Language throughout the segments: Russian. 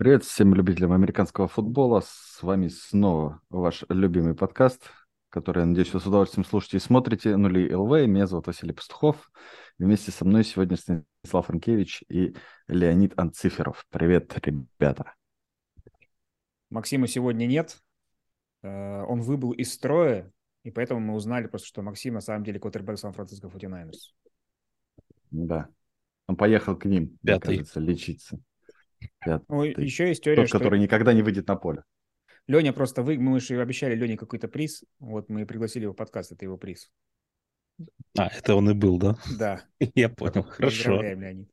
Привет всем любителям американского футбола. С вами снова ваш любимый подкаст, который, я надеюсь, вы с удовольствием слушаете и смотрите. Нули ЛВ. Меня зовут Василий Пастухов. Вместе со мной сегодня Станислав Франкевич и Леонид Анциферов. Привет, ребята. Максима сегодня нет. Э, он выбыл из строя, и поэтому мы узнали просто, что Максим на самом деле квотербек Сан-Франциско 49ers. Да. Он поехал к ним, Пятый. мне кажется, лечиться. Пятый. Ну, еще есть теория, Тот, что который никогда не выйдет на поле. Леня просто вы... Мы же обещали Лене какой-то приз. Вот мы пригласили его в подкаст, это его приз. А, это он и был, да? Да. Я понял. Хорошо. Поздравляем, Леонид.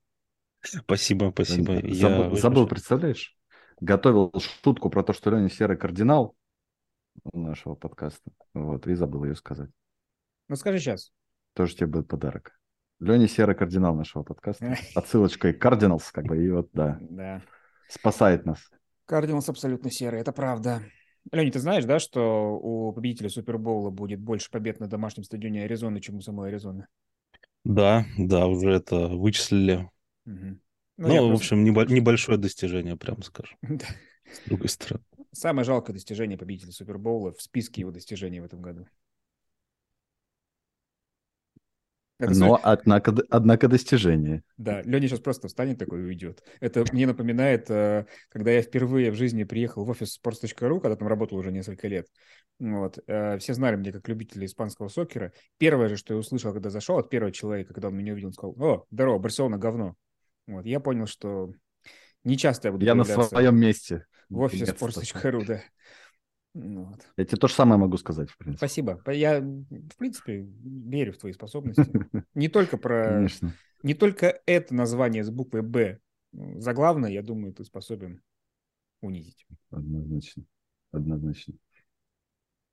Спасибо, спасибо. Я Забыл, представляешь? Готовил шутку про то, что Леня серый кардинал нашего подкаста. Вот, и забыл ее сказать. Ну скажи сейчас. Тоже тебе будет подарок. Леня серый кардинал нашего подкаста. Отсылочкой Кардиналс, как бы, и вот, да, Да. спасает нас. Кардиналс абсолютно серый, это правда. Леня, ты знаешь, да, что у победителя Супербоула будет больше побед на домашнем стадионе Аризоны, чем у самой Аризоны? Да, да, уже это вычислили. Мгм. Ну, я в просто- общем, небо- небольшое достижение, прям скажем, Да. с другой стороны. Самое жалкое достижение победителя Супербоула в списке его достижений в этом году. Это Но, однако, однако достижение. Да, Леня сейчас просто встанет такой и уйдет. Это мне напоминает, э, когда я впервые в жизни приехал в офис sports.ru, когда там работал уже несколько лет. Вот. э, Все знали меня как любителя испанского сокера. Первое же, что я услышал, когда зашел от первого человека, когда он меня увидел, он сказал, о, здорово, Барселона говно. Вот. Я понял, что не часто я буду Я на своем месте. в офисе sports.ru, да. Ну Вот. Я тебе то же самое могу сказать, в принципе. Спасибо. Я, в принципе, верю в твои способности. Не только про... Конечно. Не только это название с буквой «Б». Заглавное, я думаю, ты способен унизить. Однозначно. Однозначно.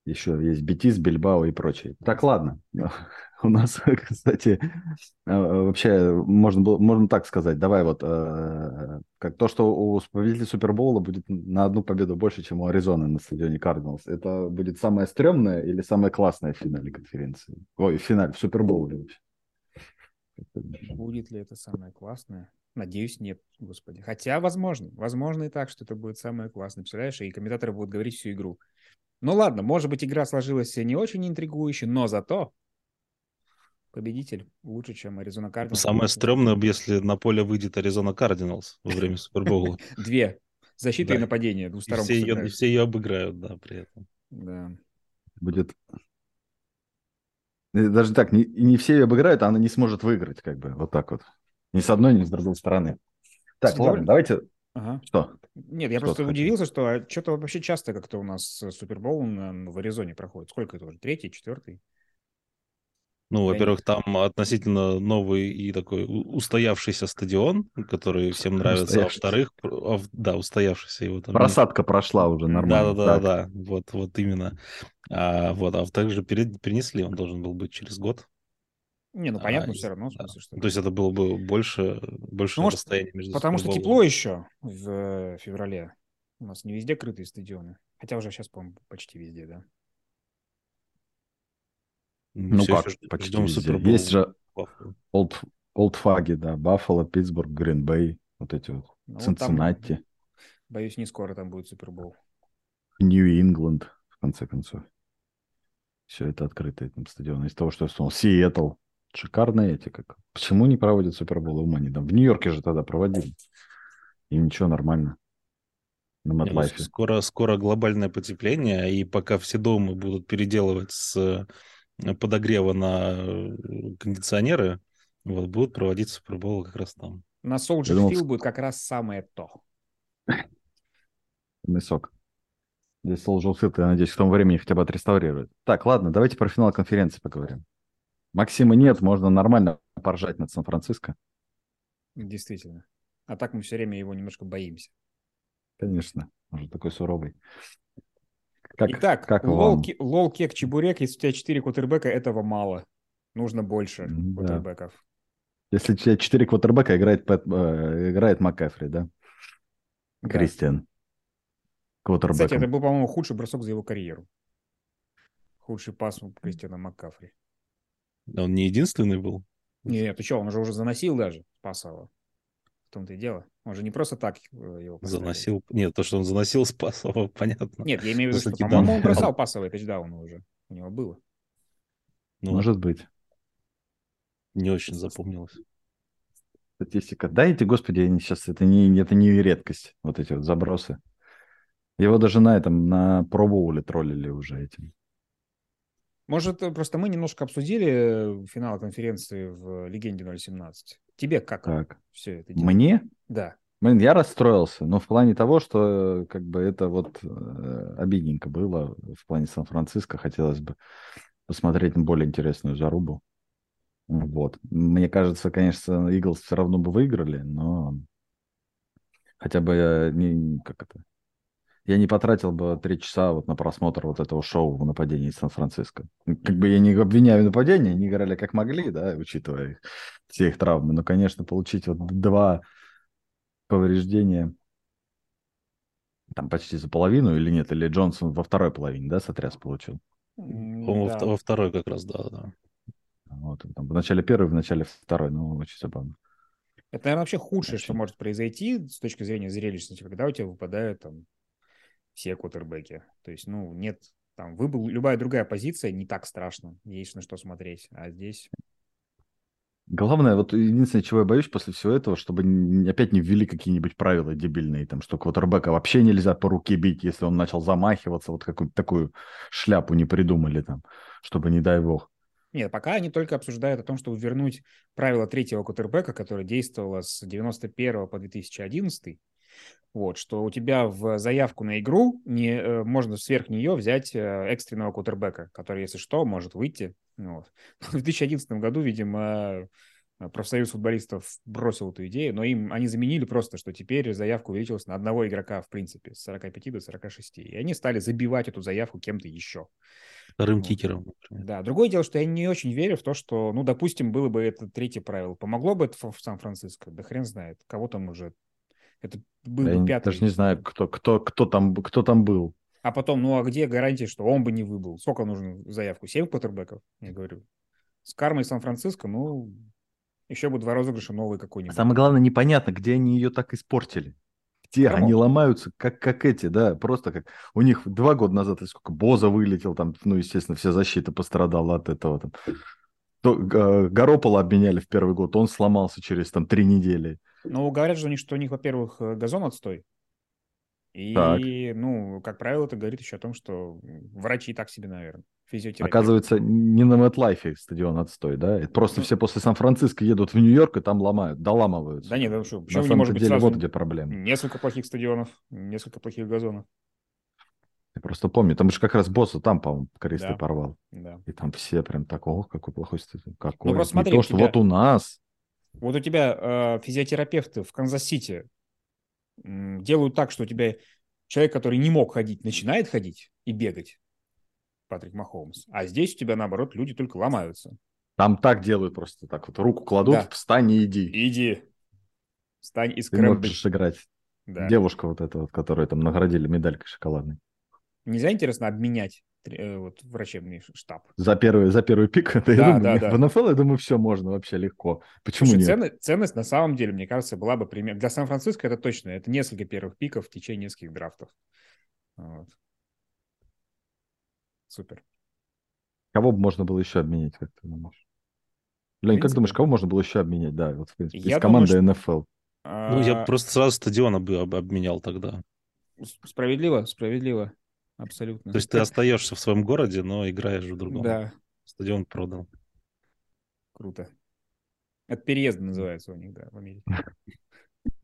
Еще есть Бетис, Бильбао и прочее. Так, ладно. У нас, кстати, э, вообще, можно, было, можно так сказать. Давай вот, э, как то, что у победителя Супербоула будет на одну победу больше, чем у Аризоны на стадионе Кардиналс. Это будет самое стрёмное или самое классное в финале конференции? Ой, в финале, в Супербоуле вообще. Будет ли это самое классное? Надеюсь, нет, господи. Хотя, возможно. Возможно и так, что это будет самое классное. Представляешь, и комментаторы будут говорить всю игру. Ну ладно, может быть, игра сложилась не очень интригующе, но зато победитель лучше, чем Аризона Кардиналс. Самое стрёмное, если на поле выйдет Аризона Кардиналс во время Супербоула. Две. Защита и нападение. Все ее, обыграют, да, при этом. Да. Будет... Даже так, не, не все ее обыграют, а она не сможет выиграть, как бы, вот так вот. Ни с одной, ни с другой стороны. Так, С ладно, давайте... Ага. Что? Нет, я Что просто удивился, что что-то вообще часто как-то у нас э, Супербоул в Аризоне проходит. Сколько это уже? Третий, четвертый? Ну, во-первых, там относительно новый и такой устоявшийся стадион, который всем нравится. А во-вторых, а да, устоявшийся его там. Просадка прошла уже нормально. Да, да, да, да, вот, вот именно. А, вот, а также перед- перенесли, он должен был быть через год. Не, ну А, понятно, и- все равно, да. смысле, что... То есть это было бы больше, больше Ну, может, расстояние между Потому что тепло еще в феврале. У нас не везде крытые стадионы. Хотя уже сейчас, по-моему, почти везде, да. Ну Всё как, почти везде. Есть же. Олд, Олдфаги, да, Баффало, Питтсбург, Гринбей, вот эти вот, Ну, вот там, Цинциннати, боюсь, не скоро там будет Супербоул. Нью-Ингланд, в конце концов. Все это открытые там стадионы. Из того, что я вспомнил, Сиэтл. Шикарные эти как. Почему не проводят Супербол? Ума не дам. В Нью-Йорке же тогда проводили. И ничего, нормально. На ну, Матлайфе. скоро, скоро глобальное потепление, и пока все дома будут переделывать с э, подогрева на э, кондиционеры, вот, будут проводить Супербол как раз там. На Soldier думал, Field будет как раз самое то. Мясок. Здесь Soldier Field, я надеюсь, к тому времени хотя бы отреставрируют. Так, ладно, давайте про финал конференции поговорим. Максима нет, можно нормально поржать над Сан-Франциско. Действительно. А так мы все время его немножко боимся. Конечно, он же такой суровый. Как, Итак, как вам? лол, ки- лол, кек, чебурек, если у тебя 4 квотербека, этого мало. Нужно больше да. Если у тебя четыре квотербека, играет, Пэт- э, играет МакКафри, да? Да. Кристиан. Кстати, это был, по-моему, худший бросок за его карьеру. Худший пас у Кристиана Маккафри. Он не единственный был. Нет, ты что, он же уже заносил даже, спасало. том-то и дело. Он же не просто так э, его поставил. Заносил. Нет, то, что он заносил с пасового, понятно. Нет, я имею в виду, что, кидания. по-моему, он бросал пасовые тачдауны уже. У него было. Ну, Может быть. не очень запомнилось. Статистика. Дайте, господи, они сейчас это не, это не редкость, вот эти вот забросы. Его даже на этом, на пробоуле троллили уже этим. Может, э, просто мы немножко обсудили э, финал конференции в Легенде 017. Тебе как Так. все это дело? Мне? Да. Блин, я расстроился, но в плане того, что э, как бы это вот э, обидненько было в плане Сан-Франциско. Хотелось бы посмотреть более интересную зарубу. Вот. Мне кажется, конечно, Иглс все равно бы выиграли, но хотя бы не, как это, я не потратил бы три часа вот на просмотр вот этого шоу в нападении Сан-Франциско. Как бы я не обвиняю в нападении, они играли как могли, да, учитывая их, все их травмы. Но, конечно, получить вот два повреждения там почти за половину или нет, или Джонсон во второй половине, да, сотряс получил. По-моему, да. во- во второй как раз, да, да. Вот, там, в начале первой, в начале второй, ну, очень забавно. Это, наверное, вообще худшее, что может произойти с точки зрения зрелищности, когда у тебя выпадают там все квотербеки. То есть, ну, нет, там, выбыл, любая другая позиция не так страшно, есть на что смотреть. А здесь... Главное, вот единственное, чего я боюсь после всего этого, чтобы опять не ввели какие-нибудь правила дебильные, там, что квотербека вообще нельзя по руке бить, если он начал замахиваться, вот какую-то такую шляпу не придумали там, чтобы, не дай бог. Нет, пока они только обсуждают о том, чтобы вернуть правило третьего квотербека, которое действовало с 91 по 2011. Вот, что у тебя в заявку на игру не, э, можно сверх нее взять э, экстренного квотербека, который, если что, может выйти. Вот. В 2011 году, видимо, э, профсоюз футболистов бросил эту идею, но им они заменили просто, что теперь заявка увеличилась на одного игрока, в принципе, с 45 до 46. И они стали забивать эту заявку кем-то еще. Вторым Вот. кикером, например. Да, другое дело, что я не очень верю в то, что, ну, допустим, было бы это третье правило. Помогло бы это в Сан-Франциско? Да хрен знает. Кого там уже... Это был Я бы пятый. даже не знаю, кто, кто, кто, там, кто там был. А потом, ну, а где гарантия, что он бы не выбыл? Сколько нужно заявку? Семь квотербеков? Я говорю. С кармой Сан-Франциско, ну, еще бы два розыгрыша новый какой-нибудь. Самое главное, непонятно, где они ее так испортили. Где Кому? они ломаются, как, как эти, да, просто как... У них два года назад, сколько, Боза вылетел, там, ну, естественно, вся защита пострадала от этого. Там. То, э, Garoppolo обменяли в первый год, он сломался через там три недели. Ну, говорят же у них, что у них, во-первых, э, газон отстой. И, Так. ну, как правило, это говорит еще о том, что врачи так себе, наверное. Физиотерапевты. Оказывается, не на MetLife стадион отстой, да? Это просто Ну. все после Сан-Франциско едут в Нью-Йорк и там ломают, доламываются. Да нет, ну что, На почему не самом может быть деле сразу вот где проблема. несколько плохих стадионов, несколько плохих газонов? Я просто помню, там же как раз Боса там, по-моему, кресты Да. порвал. Да. И там все прям так, ох, какой плохой стадион. Какой. Ну, просто Не смотри, то, у что тебя- вот у нас. Вот у тебя э, физиотерапевты в Канзас-Сити м, делают так, что у тебя человек, который не мог ходить, начинает ходить и бегать, Патрик Махомс. А здесь у тебя, наоборот, люди только ломаются. Там так делают просто так вот. Руку кладут, Да. встань и иди. Иди, встань и Ты скрэмбли. можешь играть. Да. Девушка вот эта вот, которую там наградили медалькой шоколадной. Нельзя, интересно, обменять э, вот, врачебный штаб? За первый, за первый пик. Это, я Да, думаю, да, нет, да. В НФЛ, я думаю, все можно вообще легко. Почему Слушай, нет? ценность, ценность на самом деле, мне кажется, была бы пример. Для Сан-Франциско это точно. Это несколько первых пиков в течение нескольких драфтов. Вот. Супер. Кого бы можно было еще обменять, как ты думаешь? Лень, как думаешь, кого можно было еще обменять? Да, вот в принципе, Я из команды думаю, НФЛ. Ну, я А, просто сразу стадиона бы об- обменял тогда. Справедливо, справедливо. Абсолютно. То есть ты остаешься в своем городе, но играешь в другом. Да, Стадион продал. круто. Это переезд называется у них, да, в Америке.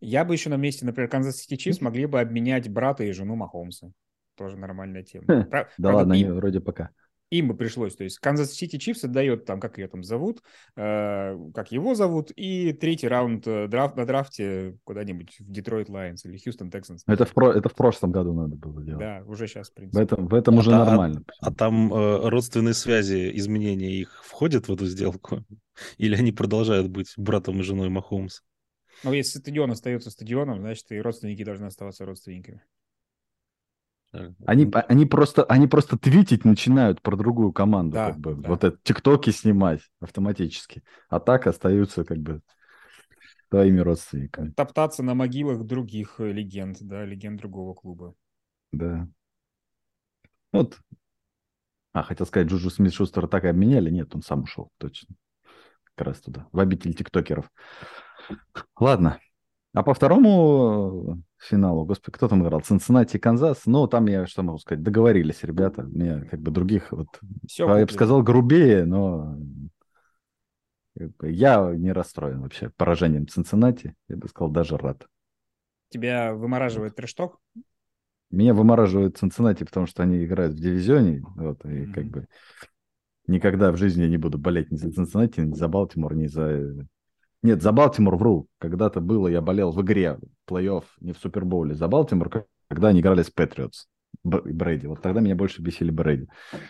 Я бы еще на месте, например, Канзас Сити Чифс могли бы обменять брата и жену Махомса. Тоже нормальная тема. Прав- Да ладно, они вроде пока. Им бы пришлось. То есть Канзас Сити Чифс отдает там, как ее там зовут, э, как его зовут, и третий раунд э, драфт, на драфте куда-нибудь в Детройт Лайонс или Хьюстон Тексанс. Это в, про- это в прошлом году надо было делать. Да, уже сейчас, в В принципе. этом, в этом А уже та- нормально. А там э, родственные связи, изменения их входят в эту сделку? Или они продолжают быть братом и женой Махомса? Но если стадион остается стадионом, значит, и родственники должны оставаться родственниками. Они, они, просто, они просто твитить начинают про другую команду. Да, как бы. да. Вот это тиктоки снимать автоматически. А так остаются как бы твоими родственниками. Топтаться на могилах других э, легенд, да, легенд другого клуба. Да. Вот. А, хотел сказать, Джуджу Смит Шустера так и обменяли. Нет, он сам ушел, точно. Как раз туда, в обитель тиктокеров. Ладно. А по второму финалу, господи, кто там играл? Цинциннати, Канзас. Ну, там я, что могу сказать, договорились ребята. Мне как бы других, вот, Все я бы сказал, грубее, но я не расстроен вообще поражением Цинциннати. Я бы сказал, даже рад. Тебя вымораживает трешток? Меня вымораживает Цинциннати, потому что они играют в дивизионе. Вот, и Мгм. как бы никогда в жизни я не буду болеть ни за Цинциннати, ни за Балтимор, ни за... Нет, за Балтимор вру. Когда-то было, я болел в игре, плей-офф, не в Супербоуле. За Балтимор, когда они играли с Патриотс. Б- Брейди. Вот тогда меня больше бесили Брейди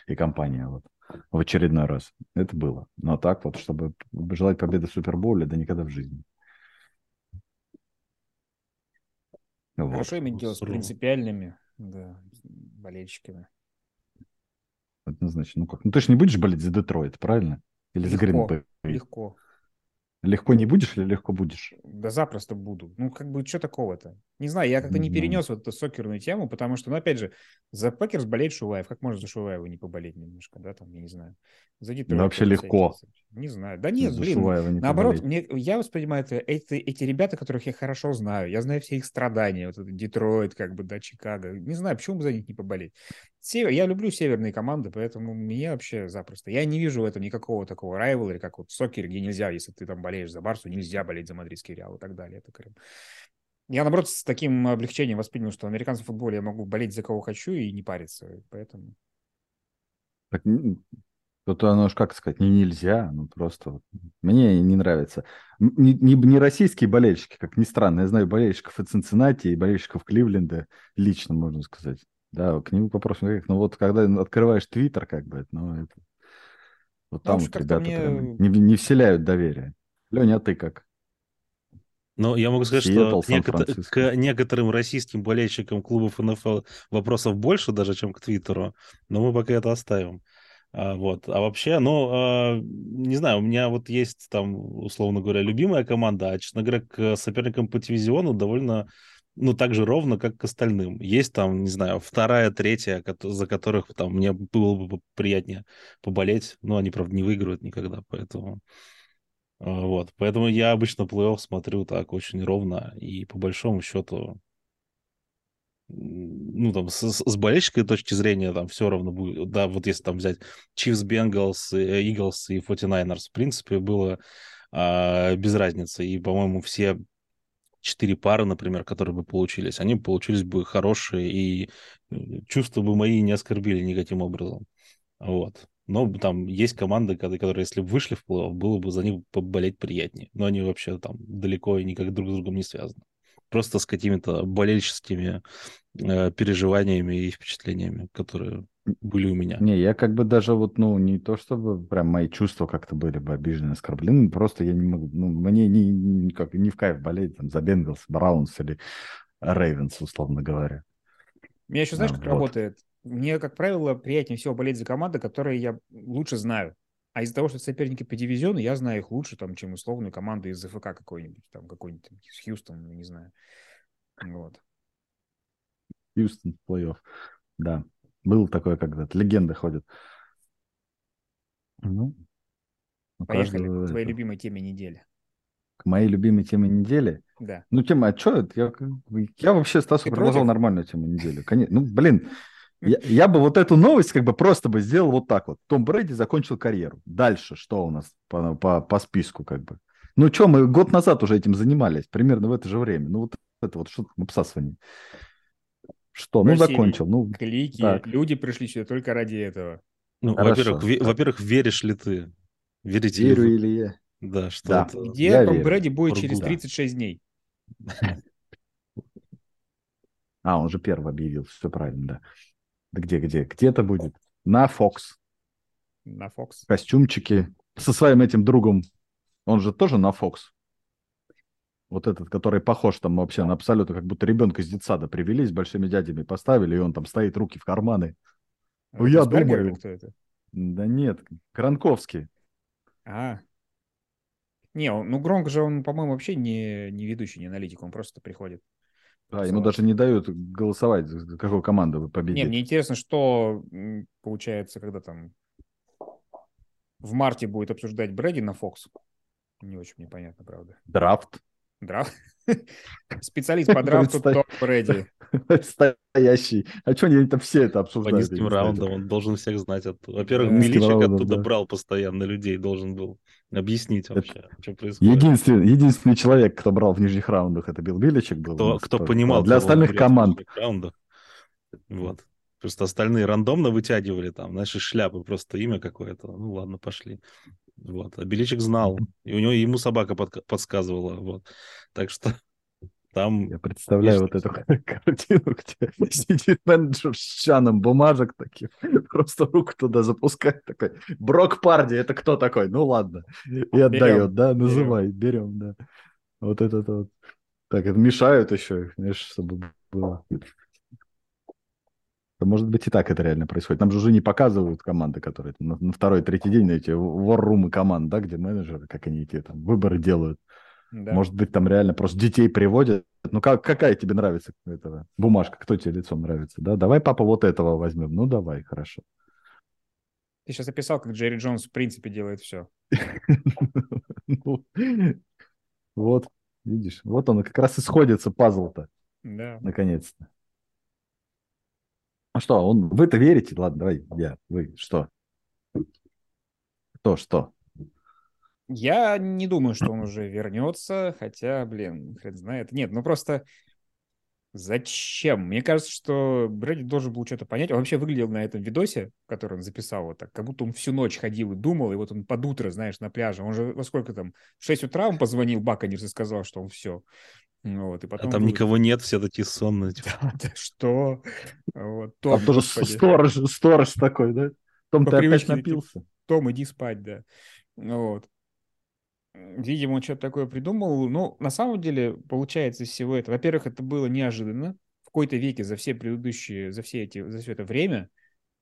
и компания. Вот. В очередной раз. Это было. Но так вот, чтобы желать победы в Супербоуле, да никогда в жизни. Вот. Хорошо иметь дело с принципиальными да, болельщиками. Однозначно. Ну как? Ну ты же не будешь болеть за Детройт, правильно? Или за Легко. Гринбей? Легко. Легко не будешь или легко будешь? Да запросто буду. Ну, как бы, что такого-то? Не знаю, я как-то Не перенес вот эту сокерную тему, потому что, ну, опять же, за Пекерс болеет Шуваев. Как можно за Шуваева не поболеть немножко, да, там, я не знаю. За Детройт вообще легко. Не знаю. Да нет, За блин, не Наоборот, поболеть. мне, я воспринимаю это, эти, эти ребята, которых я хорошо знаю, я знаю все их страдания, вот это Детройт, как бы, да, Чикаго, не знаю, почему бы за них не поболеть. Север, я люблю северные команды, поэтому мне вообще запросто. Я не вижу в этом никакого такого райвелри, как вот в сокере, где нельзя, если ты там болеешь за Барсу, нельзя болеть за Мадридский Реал и так далее. Это. Я, наоборот, с таким облегчением воспринял, что в американском футболе я могу болеть за кого хочу и не париться, поэтому... Так, Тут оно ж, как сказать, не нельзя, ну просто вот мне не нравится. Не, не, не российские болельщики, как ни странно, я знаю болельщиков и Цинциннати, и болельщиков Кливленда, лично, можно сказать. Да, к ним вопросов никаких. Но вот когда открываешь Твиттер, как бы, ну это... Вот Ну, там общем, вот ребята мне- прям не, не вселяют доверия. Леня, а ты как? Но я могу сказать, Сиэтл, что к, некотор- к некоторым российским болельщикам клубов НФЛ вопросов больше даже, чем к Твиттеру, но мы пока это оставим. А, вот. А вообще, ну, а, не знаю, у меня вот есть там, условно говоря, любимая команда, а, честно говоря, к соперникам по дивизиону довольно, ну, так же ровно, как к остальным. Есть там, не знаю, вторая, третья, за которых там мне было бы приятнее поболеть, но они, правда, не выигрывают никогда, поэтому... А, Вот, поэтому я обычно плей-офф смотрю так очень ровно, и по большому счету, ну, там, с, с- болельщической точки зрения, там, все равно будет, да, вот если там взять Chiefs, Bengals, э, Eagles и 49ers, в принципе, было а, без разницы, и, по-моему, все четыре пары, например, которые бы получились, они получились бы хорошие, и э, чувства бы мои не оскорбили никаким образом. Вот. Но там есть команды, которые, если бы вышли в плей было бы за них поболеть приятнее. Но они вообще там далеко и никак друг с другом не связаны. Просто с какими-то болельческими э, переживаниями и впечатлениями, которые были у меня. Не, я как бы даже вот, ну, не то чтобы прям мои чувства как-то были бы обижены, оскорблены, просто я не могу, ну, мне не, не, как, не в кайф болеть там за Бенгалс, Браунс или Рейвенс, условно говоря. Меня еще, знаешь, А, как вот. работает? Мне, как правило, приятнее всего болеть за команды, которые я лучше знаю. А из-за того, что соперники по дивизиону, я знаю их лучше, там, чем условную команду из ЗФК какой-нибудь, там, какой-нибудь из Хьюстона, не знаю. Вот. Хьюстон в плей-офф. Да, было такое когда-то. Легенды ходят. Ну, у Поехали к твоей это- любимой теме недели. к моей любимой теме недели. Да. Ну, тема, а что это? Я, я вообще Стасу Ты против? нормальную тему недели. Конечно. Ну, блин, я, я бы вот эту новость как бы просто бы сделал вот так вот. Том Брэди закончил карьеру. Дальше что у нас по, по, по списку как бы? Ну, что, мы год назад уже этим занимались, примерно в это же время. Ну, вот это вот что-то обсасывание. Что? Ну, Василий, закончил. Ну, Клики, Так. люди пришли сюда только ради этого. Ну, во-первых, ве- во-первых, веришь ли ты? Верите ли верю вы? или я. Да, что Да. это... Где я Том верю. Брэди будет через Фургуна. 36 дней? А, он же первый объявил, все правильно, да. Да где, где? Где-то будет. На Fox. На Фокс. костюмчики со своим этим другом. Он же тоже на Фокс. Вот этот, который похож там вообще на абсолютно, как будто ребенка из детсада привели, с большими дядями поставили, и он там стоит, руки в карманы. Ну, я думаю. кто это? Да нет, Кранковский. А, Не, он, ну Гронк же, он, по-моему, вообще не, не ведущий, не аналитик, он просто приходит. Да, ему даже не дают голосовать, за какую команду вы победите. Не, мне интересно, что получается, когда там в марте будет обсуждать Брэди на Фокс. Не очень мне понятно, правда. Драфт. Драфт? Специалист по драфту Том Брэди. Настоящий. А что они там все это обсуждают? По низким раундам он должен всех знать. Во-первых, Миличик оттуда брал постоянно людей, должен был объяснить вообще, что происходит. Единственный, единственный человек, кто брал в нижних раундах, это Билл Миличик был. Кто, кто понимал. Для остальных команд. Вот. Просто остальные рандомно вытягивали там, знаешь, из шляпы просто имя какое-то. Ну ладно, пошли. Вот. А Беличик знал, и у него ему собака под, подсказывала. Вот. Так что там... Я представляю вот эту картину, где сидит менеджер с чаном бумажек таких, просто руку туда запускает, такой, Брок Парди, это кто такой? Ну ладно. И отдает, да, называй, берем, да. Вот этот вот. Так, это мешают еще, знаешь, чтобы было. Может быть, и так это реально происходит. Нам же уже не показывают команды, которые на, на второй, третий день эти воррумы команд, да, где менеджеры, как они эти там выборы делают. Да. Может быть, там реально просто детей приводят. Ну, как, какая тебе нравится этого бумажка? Кто тебе лицом нравится? Да, давай, папа, вот этого возьмем. Ну, давай, хорошо. Ты сейчас описал, как Джерри Джонс в принципе делает все. Ну, вот, видишь, вот он как раз и сходится пазл-то. Да. Наконец-то. А что, он, вы-то верите? Ладно, давай я, вы, что? Кто, что? Я не думаю, что он уже вернется, хотя, блин, хрен знает. Нет, ну просто зачем? Мне кажется, что Брэди должен был что-то понять. Он вообще выглядел на этом видосе, который он записал вот так, как будто он всю ночь ходил и думал, и вот он под утро, знаешь, на пляже. Он же во сколько там? В 6 утра он позвонил Баканерс и сказал, что он все. Вот, и а потом а там был... никого нет, все такие сонные. Типа. Да, да что? Вот, Том, там тоже сторож, сторож такой, да? Том, По ты опять напился. Том, иди спать, да. Вот. Видимо, он что-то такое придумал. Ну, на самом деле, получается из всего этого. Во-первых, это было неожиданно. В какой-то веке за все предыдущие, за все эти, за все это время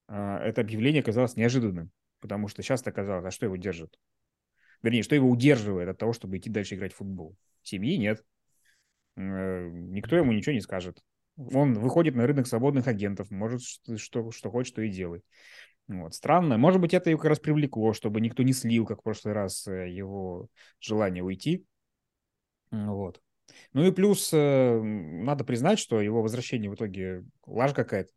э, это объявление оказалось неожиданным. Потому что сейчас оказалось, а что его держит? Вернее, что его удерживает от того, чтобы идти дальше играть в футбол? Семьи нет. Э, никто ему ничего не скажет. Он выходит на рынок свободных агентов, может, что, что, хочет, то и делает. Вот. Странно. Может быть, это его как раз привлекло, чтобы никто не слил, как в прошлый раз, э, его желание уйти. Вот. Ну и плюс, э, надо признать, что его возвращение в итоге лажа какая-то.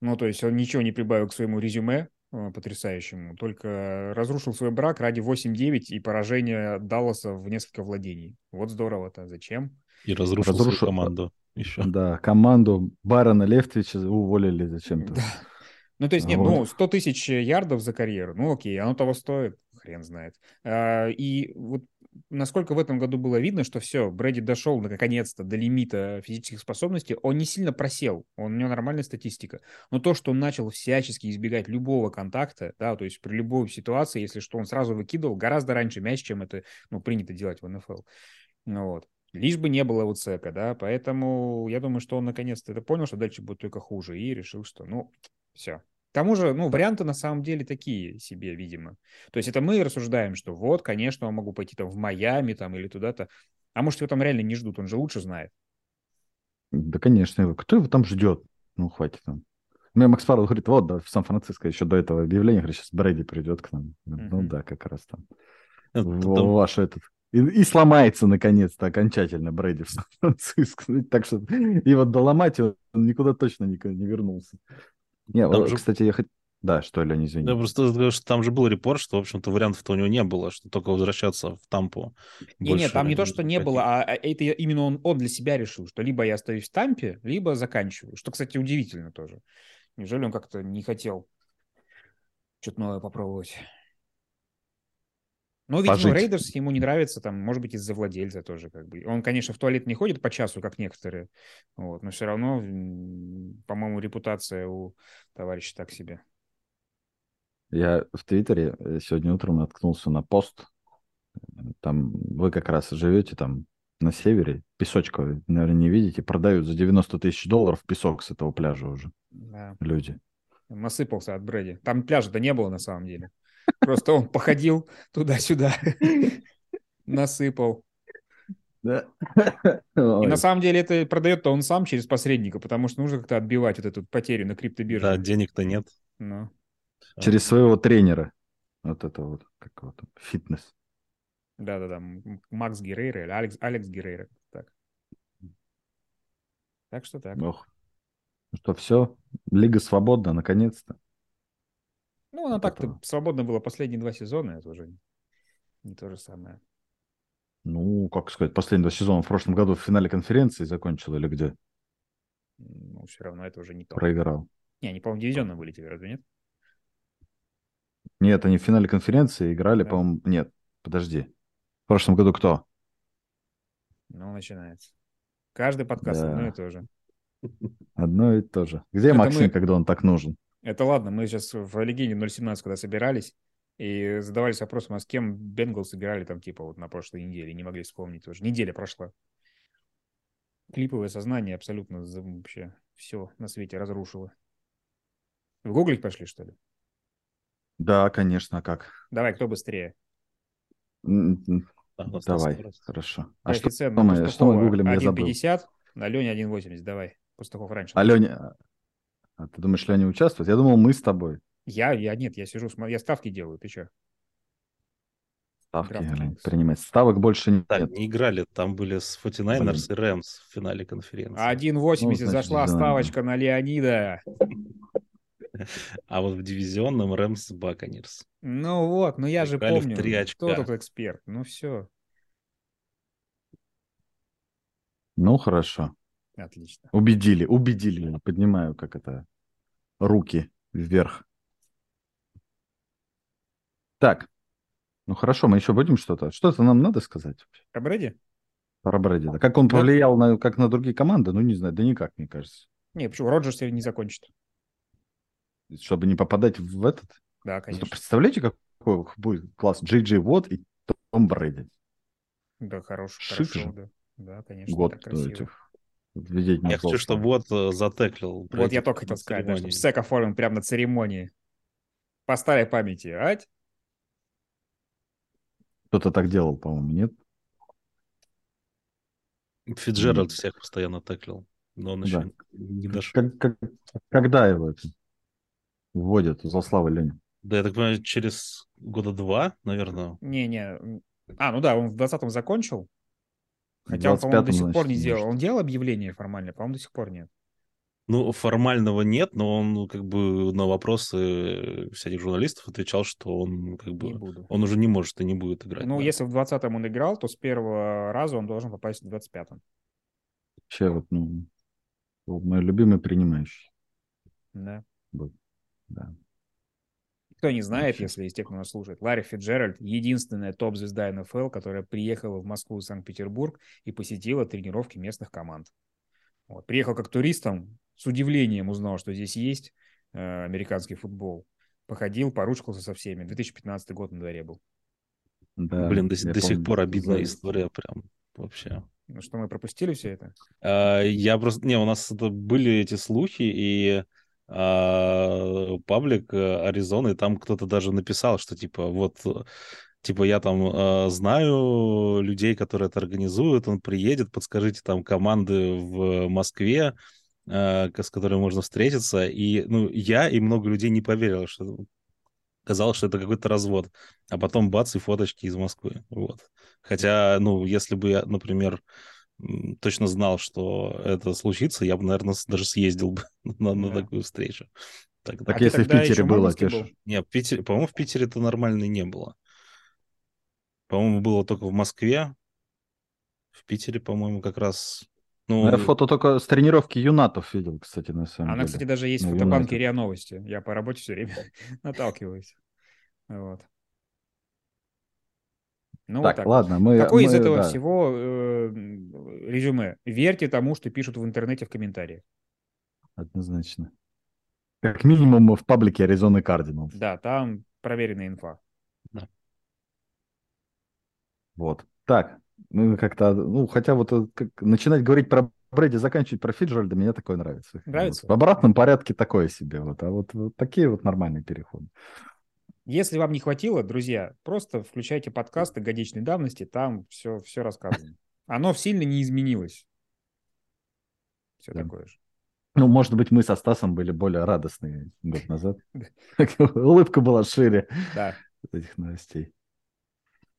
Ну, то есть он ничего не прибавил к своему резюме потрясающему, только разрушил свой брак ради 8-9 и поражения Далласа в несколько владений. Вот здорово-то. Зачем? И разрушил, разрушил команду еще. Да, команду Барона Левтвича уволили зачем-то. Да. Ну, то есть, нет, вот. ну, 100 тысяч ярдов за карьеру, ну, окей, оно того стоит, хрен знает. А, и вот насколько в этом году было видно, что все, Брэди дошел наконец-то до лимита физических способностей, он не сильно просел, он, у него нормальная статистика. Но то, что он начал всячески избегать любого контакта, да, то есть при любой ситуации, если что, он сразу выкидывал гораздо раньше мяч, чем это, ну, принято делать в НФЛ. Ну, вот. Лишь бы не было уцека, да, поэтому я думаю, что он наконец-то это понял, что дальше будет только хуже, и решил, что, ну, все. К тому же, ну, варианты на самом деле такие себе, видимо. То есть это мы рассуждаем, что вот, конечно, он могу пойти там в Майами там или туда-то, а может, его там реально не ждут, он же лучше знает. Да, конечно, кто его там ждет? Ну, хватит там. Ну, Макс Фаррелл говорит, вот, да, в Сан-Франциско еще до этого объявления, говорит, сейчас Брэди придет к нам. Mm-hmm. Ну да, как раз там. Это, там... Ваш этот и, и сломается наконец-то окончательно Брэди в Сан-Франциско. Так что и вот доломать он никуда точно не, не вернулся. Не, вот, же... кстати, я хоть... Да, что, Лень, извини. Да, просто что там же был репорт, что, в общем-то, вариантов-то у него не было, что только возвращаться в Тампу. Не, нет, там не то, что не было, а, а это именно он, он для себя решил, что либо я остаюсь в Тампе, либо заканчиваю. Что, кстати, удивительно тоже. Неужели он как-то не хотел что-то новое попробовать? Ну, видимо, пожить. Рейдерс ему не нравится, там, может быть, из-за владельца тоже, как бы. Он, конечно, в туалет не ходит по часу, как некоторые, вот, но все равно, по-моему, репутация у товарища так себе. Я в Твиттере э, сегодня утром наткнулся на пост. Там вы как раз живете там на севере, песочка, вы, наверное, не видите, продают за 90 тысяч долларов песок с этого пляжа уже. Да. Люди. Насыпался от Брэди. Там пляжа-то не было на самом деле. Просто он походил туда-сюда. насыпал. Да. И на самом деле это продает-то он сам через посредника, потому что нужно как-то отбивать вот эту потерю на криптобирже. Да, денег-то нет. Ну, Через своего тренера. Вот это вот, как там, фитнес. да-да-да, Макс Геррейра или Алекс, Алекс Геррейра. Так. так что так. Ох. Ну что, все, Лига свободна, наконец-то. Ну, она от так-то свободно была последние два сезона, это уже не то же самое. Ну, как сказать, последние два сезона в прошлом году в финале конференции закончил или где Ну, все равно это уже не то. проиграл. Не, они, по-моему, дивизионно вылетели, разве нет? Нет, они в финале конференции играли, Да. по-моему, нет, подожди. В прошлом году кто? Ну, начинается. Каждый подкаст Да. одно и то же. Одно и то же. Где Это Максим, мы- когда он так нужен? Это ладно, мы сейчас в Легенде 017, когда собирались, и задавались вопросом, а с кем Бенгалс играли там, типа, вот на прошлой неделе, не могли вспомнить тоже. Неделя прошла. Клиповое сознание абсолютно вообще все на свете разрушило. В гуглить пошли, что ли? Да, конечно, а как? Давай, кто быстрее? М, м, Да, у нас Давай, скорость. хорошо. А что, что мы- что мы гуглим, я забыл. 1,50, на Лене 1,80, давай. Пастухов раньше. а Леня... А ты думаешь, Леня участвует? Я думал, мы с тобой. Я, я нет, я сижу, я ставки делаю, ты что? Ставки. Лень, принимать. Ставок больше нет. Так, не играли, там были с 49ers и Рэмс в финале конференции. 1,80 Ну, значит, зашла дивизионный, ставочка на Леонида. А вот в дивизионном Рэмс Баконерс. Ну вот, ну я же помню. три Кто тут эксперт? Ну все, Ну, хорошо. Отлично. Убедили, убедили. Поднимаю, как это, руки вверх. Так. Ну, хорошо, мы еще будем что-то? Что-то нам надо сказать Про Брэди? про Брэди? да? Как он Да. повлиял на, как на другие команды? Ну, не знаю, да никак, мне кажется. Не, почему? Роджерс не закончит. Чтобы не попадать в этот. Да, Зато конечно. представляете, какой будет класс Джей Джей Вот и Том Брэди? Да, хорош, Шик хорошо, же. да. Да, конечно, Год этих введений Я хочу, чтобы вот э, затеклил. Вот я только хотел сказать, да, чтобы сек оформлен прямо на церемонии. По старой памяти, ать? Кто-то так делал, по-моему, нет? Фиджеральд М. всех постоянно теклил. Но он Да. еще не дошел. Как- как- когда его это вводят за славы Лени? Да, я так понимаю, через года два, наверное. Не-не. А, ну да, он в 20-м закончил. Хотя он, по-моему, до 25-м, сих пор не сделал. Он делал объявление формально, по-моему, до сих пор нет. Ну, формального нет, но он ну, как бы на вопросы всяких журналистов отвечал, что он как бы он уже не может и не будет играть. Ну, да. если в 20-м он играл, то с первого раза он должен попасть в 25-м. Вообще, вот, ну, мой любимый принимающий. Да. был. Да. Кто не знает, если из тех, кто нас слушает, Ларри Фиджеральд — единственная топ-звезда НФЛ, которая приехала в Москву и Санкт-Петербург и посетила тренировки местных команд. Вот. Приехал как туристом, с удивлением узнал, что здесь есть э, американский футбол. Походил, поручкался со всеми. 2015 год на дворе был. Да, Блин, до, до сих пор обидная Зависть. история прям вообще. Ну что, мы пропустили все это? А, Я просто... Не, у нас это были эти слухи, и а, паблик э, Аризоны, там кто-то даже написал, что типа вот... э, Типа я там э, знаю людей, которые это организуют, он приедет, подскажите там команды в Москве, э, с которыми можно встретиться. И ну я и много людей не поверило, что казалось, что это какой-то развод. А потом бац, и фоточки из Москвы. Вот. Хотя, ну, если бы например, точно знал, что это случится, я бы, наверное, даже съездил бы на, на Да. такую встречу. Так, Так А если в Питере было, ж- был? Не, в Питере, по-моему, в Питере это нормально не было. По-моему, было только в Москве. В Питере, по-моему, как раз... Ну, я фото только с тренировки юнатов видел, кстати, на самом Она, деле. кстати, даже есть в Ну, фотобанке Юнайтед. РИА Новости. Я по работе все время наталкиваюсь. Вот. Ну, вот так, так. ладно, мы... Какое из мы, этого да, всего э, резюме? Верьте тому, что пишут в интернете в комментариях. Однозначно. Как минимум в паблике Аризоны Кардиналс. Да, там проверенная инфа. Вот. Так, ну как-то, ну, хотя вот э, как, начинать говорить про Брэди, заканчивать про Фиджеральда, мне такое нравится. Нравится? Вот. В обратном порядке такое себе, вот, а вот, вот такие вот нормальные переходы. Если вам не хватило, друзья, просто включайте подкасты годичной давности, там все, все рассказано. Оно сильно не изменилось. Все Да. такое же. Ну, может быть, мы со Стасом были более радостные год назад. Улыбка была шире Да. этих новостей.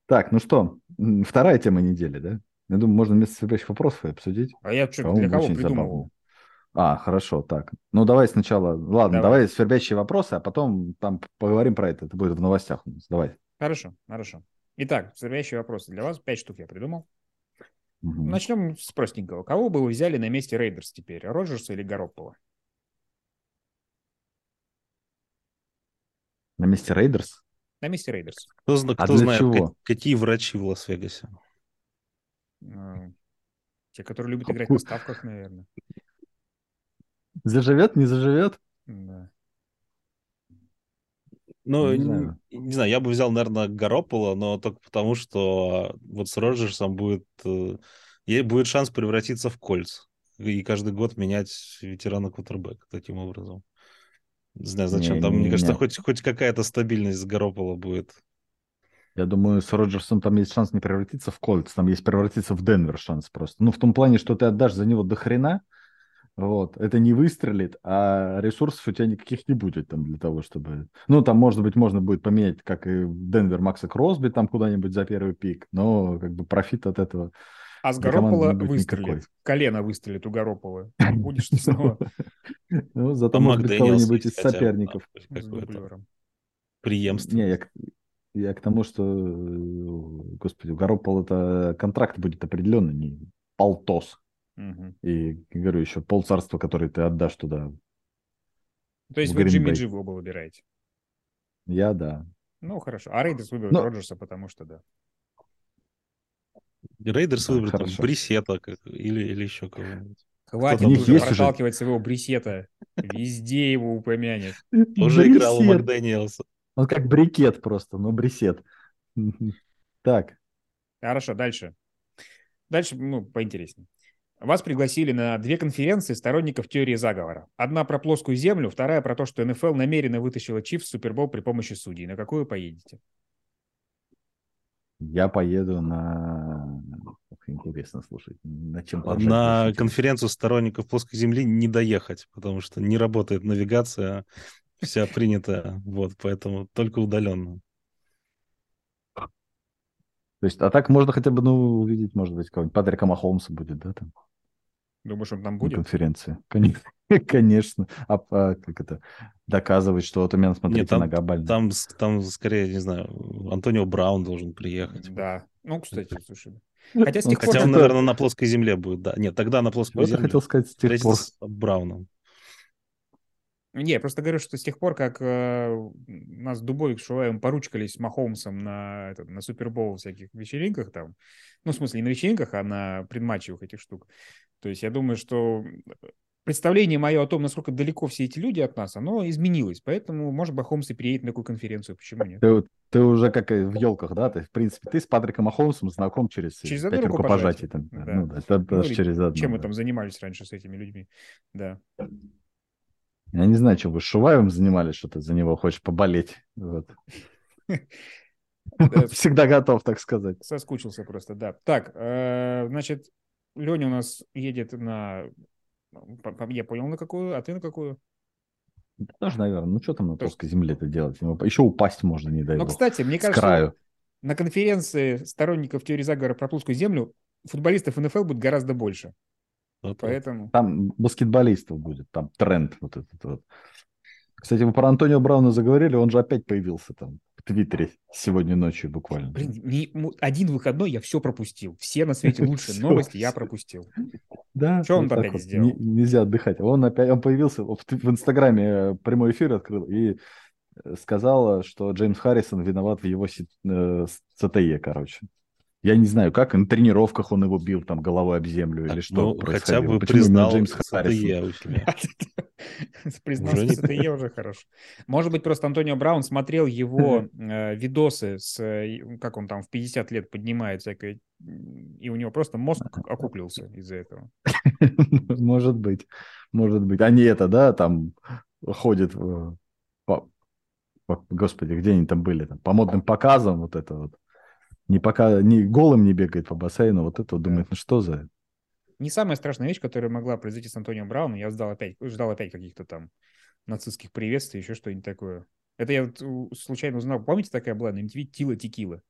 Так, ну что, вторая тема недели, да? Я думаю, можно вместо следующих вопросов обсудить. А я что, для кого придумал? А, хорошо, так. Ну, давай сначала, ладно, Давай. давай, свербящие вопросы, а потом там поговорим про это. Это будет в новостях у нас. Давай. Хорошо, хорошо. Итак, следующие вопросы для вас. Пять штук я придумал. Мгм. Начнем с простенького. Кого бы вы взяли на месте Raiders теперь? Роджерса или Гароппола? На месте Raiders? На месте Raiders. Кто, А кто для знает, чего? ка- какие врачи в Лас-Вегасе? Э, Те, которые любят играть на ставках, наверное. Заживет, не заживет? Да. Ну, Не не, знаю. не знаю, я бы взял, наверное, Гаропола, но только потому, что вот с Роджерсом будет, э, ей будет шанс превратиться в Colts и каждый год менять ветерана квотербека таким образом. Не знаю, зачем. Там, мне кажется, Не-не-не. хоть, хоть какая-то стабильность с Гаропола будет. Я думаю, с Роджерсом там есть шанс не превратиться в Кольц, там есть превратиться в Денвер шанс просто. Ну, в том плане, что ты отдашь за него до хрена, вот, это не выстрелит, а ресурсов у тебя никаких не будет там для того, чтобы... Ну, там, может быть, можно будет поменять, как и в Денвер Макса Кросби там куда-нибудь за первый пик, но как бы профит от этого... А с будет выстрелит. никакой. Колено выстрелит у Гароппола. Будешь ты снова Ну, зато, может быть, кого-нибудь из соперников. преемство. Не, я, к- тому, что, э, господи, у Гароппола это контракт будет определенный, не полтос. И, говорю, еще полцарства, которые ты отдашь туда. То есть вы Jimmy G оба выбираете. Я, да. Ну, хорошо. А Raiders выберут Ну- Роджерса, потому что да. Raiders Да, выберет там хорошо. Брисета как- или, или еще кого-нибудь. Хватит уже есть уже? проталкивать своего Брисета. Везде его упомянет. Тоже играл у Брисет. Макдэниелса. Он как брикет просто, но брисет. Мгм. Так, Хорошо, дальше. Дальше, ну, поинтереснее. Вас пригласили на две конференции сторонников теории заговора. Одна про плоскую землю, вторая про то, что НФЛ намеренно вытащила Чиф в Супербол при помощи судей. На какую поедете? я поеду на... Интересно, слушай, на чем поржать На конференцию сторонников плоской земли не доехать, потому что не работает навигация, вся принята, вот, поэтому только удаленно. То есть, а так можно хотя бы, ну, увидеть, может быть, кого-нибудь Патрика Махомса будет, да, там, Думаешь, он там на будет? конференции. Конечно, конечно. А, а как это, доказывать, что вот у меня, смотрите, Нет, там- нога больная. Там, там скорее, не знаю, Антонио Браун должен приехать. Да. Ну, кстати, слушай. Хотя с пор, Хотя он, что-то- наверное, на плоской земле будет, да. Нет, тогда на плоской я земле. хотел сказать с тех пор. с Брауном. Не, я просто говорю, что с тех пор, как э, нас Дубовик с Шуваевым поручкались с Махомсом на, этот, на Супербол всяких вечеринках там, ну, в смысле, не на вечеринках, а на предматчевых этих штук. То есть я думаю, что представление мое о том, насколько далеко все эти люди от нас, оно изменилось. Поэтому, может, Махомс и приедет на такую конференцию. Почему нет? Ты, ты уже как в елках, да? Ты, в принципе, ты с Патриком Махомсом знаком через, Через пять рукопожатий. Там, да. Ну, да, это Ну, даже через одно. Чем мы да. там занимались раньше с этими людьми? Да. Я не знаю, чем вы с Шуваевым занимались, что ты за него хочешь поболеть. Вот. Да. Всегда готов, так сказать. Соскучился просто, да. Так, э, значит, Леня у нас едет на... Я понял, на какую, а ты на какую? Тоже, наверное. Ну, что там на плоской земле-то делать? Еще упасть можно, не дай Ну, бог. кстати, мне кажется, краю. на конференции сторонников теории заговора про плоскую землю футболистов НФЛ будет гораздо больше. Вот. Поэтому... Там баскетболистов будет, там тренд вот этот вот. Кстати, вы про Антонио Брауна заговорили, он же опять появился там Твиттере сегодня ночью буквально. Блин, м- один выходной я все пропустил. Все на свете лучшие новости я пропустил. Да, Что он вот опять вот. сделал? Не- нельзя отдыхать. Он опять, он появился в, в Инстаграме э, прямой эфир открыл и э, сказал, что Джеймс Харрисон виноват в его си- э, короче. Я не знаю, как на тренировках он его бил там головой об землю или Так, что ну, хотя происходило. бы Почему признал Джеймс Харрисон? Признался, я уже хорошо. Может быть, просто Антонио Браун смотрел его э, видосы, с, э, как он там в 50 лет поднимает всякое, и у него просто мозг окуклился из-за этого. Может быть, может быть. А не это, да, там ходит э, по, господи, где они там были? Там, по модным показам вот это вот. Не пока не голым не бегает по бассейну, вот это вот думает, ну что за... Не самая страшная вещь, которая могла произойти с Антонио Брауном. Я ждал опять, ждал опять каких-то там нацистских приветствий, еще что-нибудь такое. Это я вот случайно узнал. Помните, такая была на MTV Тила Текила?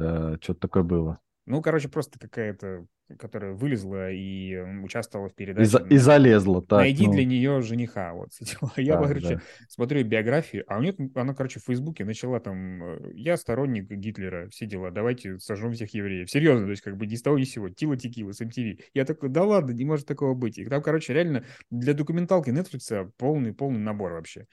Да, что-то такое было. Ну, короче, просто какая-то которая вылезла и участвовала в передаче. И, и залезла, так. Найди ну... для нее жениха. Вот. Я, да, короче, да. смотрю биографию, а у нее, она, короче, в Фейсбуке начала там, э, я сторонник Гитлера, все дела, давайте сожжем всех евреев. Серьезно, то есть как бы ни с того ни с сего, Тила Текила с MTV. Я такой, да ладно, не может такого быть. И там, короче, реально для документалки Netflix полный, полный набор вообще.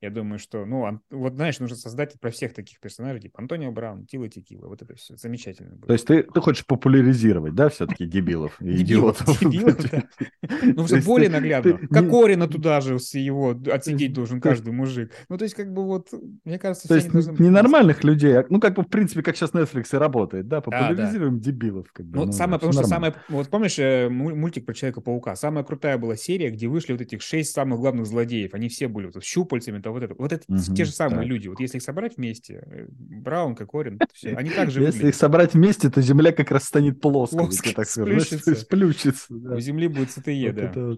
Я думаю, что, ну, вот знаешь, нужно создать про всех таких персонажей, типа Антонио Браун, Тила Текила, вот это все замечательно. Будет. То есть ты, ты хочешь популяризировать, да, все-таки дебилов и идиотов? Дебилов, да. Ну, что более наглядно. Как Корина туда же с его отсидеть должен каждый мужик. Ну, то есть, как бы вот, мне кажется, То есть ненормальных людей, а, ну, как бы, в принципе, как сейчас Netflix и работает, да, популяризируем дебилов. Ну, самое, потому что самое, вот помнишь э, мультик про Человека-паука? Самая крутая была серия, где вышли вот этих шесть самых главных злодеев. Они все были вот щупальцами, то вот это. Вот это те же самые люди. Вот если их собрать вместе, э, Браун, как Орин, все, они также Если их собрать вместе, то Земля как раз станет плоской. Так сплющится. сплющится да. У Земли будет ЦТЕ, вот да. Это...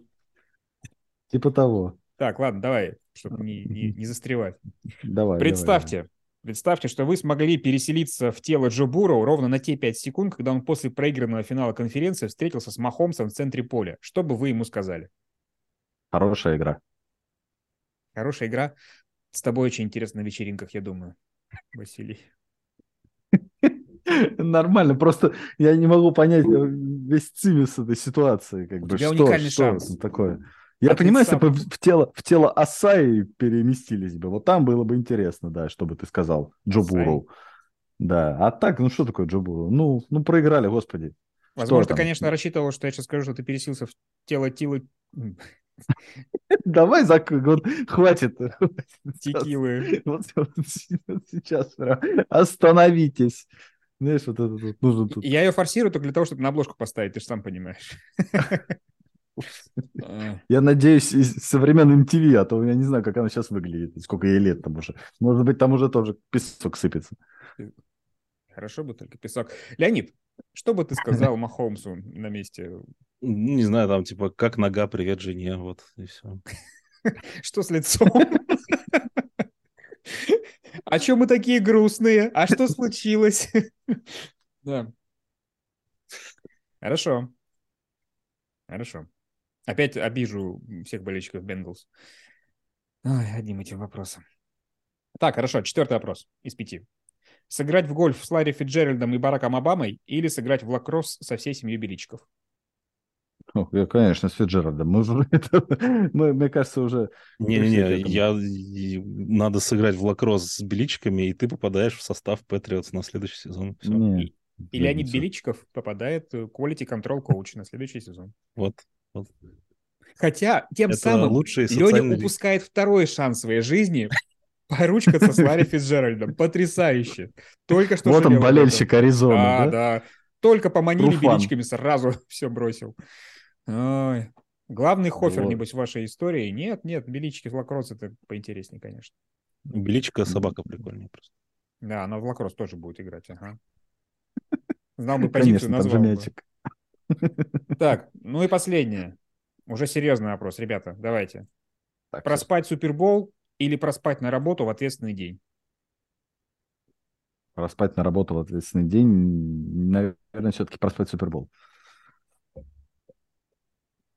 Типа того. Так, ладно, давай, чтобы не, не, не застревать. Давай, Представьте, давай. Представьте, что вы смогли переселиться в тело Джо Буроу ровно на те 5 секунд, когда он после проигранного финала конференции встретился с Махомсом в центре поля. Что бы вы ему сказали? Хорошая игра. Хорошая игра. С тобой очень интересно на вечеринках, я думаю, Василий. Нормально, просто я не могу понять э, весь цимис этой ситуации. Как У бы, тебя что, уникальный что шанс. Такое? Я а понимаю, если бы в тело, в тело Асаи переместились бы, вот там было бы интересно, да, что бы ты сказал, Джобуру. Да, а так, ну что такое Джобуру? Ну, ну проиграли, господи. Возможно, ты, конечно, рассчитывал, что я сейчас скажу, что ты переселился в тело Тилы Давай, зак... вот, хватит. Текилы. Вот, вот, сейчас остановитесь. Знаешь, вот это вот нужно тут. Я ее форсирую только для того, чтобы на обложку поставить, ты же сам понимаешь. Я надеюсь, со времен MTV, а то я не знаю, как она сейчас выглядит, сколько ей лет там уже. Может быть, там уже тоже песок сыпется. Хорошо бы только песок. Леонид, что бы ты сказал Махомсу на месте? Не знаю, там типа, как нога, привет жене, вот, и все. Что с лицом? А что мы такие грустные? А что случилось? Да. Хорошо. Хорошо. Опять обижу всех болельщиков Бенглс. Одним этим вопросом. Так, хорошо, четвертый вопрос из пяти. Сыграть в гольф с Ларри Фиджеральдом и Бараком Обамой или сыграть в лакросс со всей семьей Беличков? Ну, я, конечно, с Фиджеральдом. Мы уже, это, мы, мне кажется, уже... Не-не-не, я, надо сыграть в лакросс с Беличками, и ты попадаешь в состав Патриотс на следующий сезон. Все. Не, и, Леонид Беличков попадает в Quality Control Coach на следующий сезон. Вот. вот. Хотя тем это самым Леня упускает второй шанс в своей жизни поручкаться с Ларри Фитджеральдом. Потрясающе. Только что Вот он, болельщик Аризоны, да? Да, да. Только поманили Руфан. беличками, сразу все бросил. Ой. Главный хофер, вот. небось, в вашей истории? Нет, нет, белички в лакросс это поинтереснее, конечно. Беличка собака прикольнее просто. Да, она в лакросс тоже будет играть, ага. Знал бы позицию, конечно, назвал мячик. Так, ну и последнее. Уже серьезный вопрос, ребята, давайте. Так, Проспать Супербол или проспать на работу в ответственный день? Проспать на работу в ответственный день, наверное, все-таки проспать Супербол.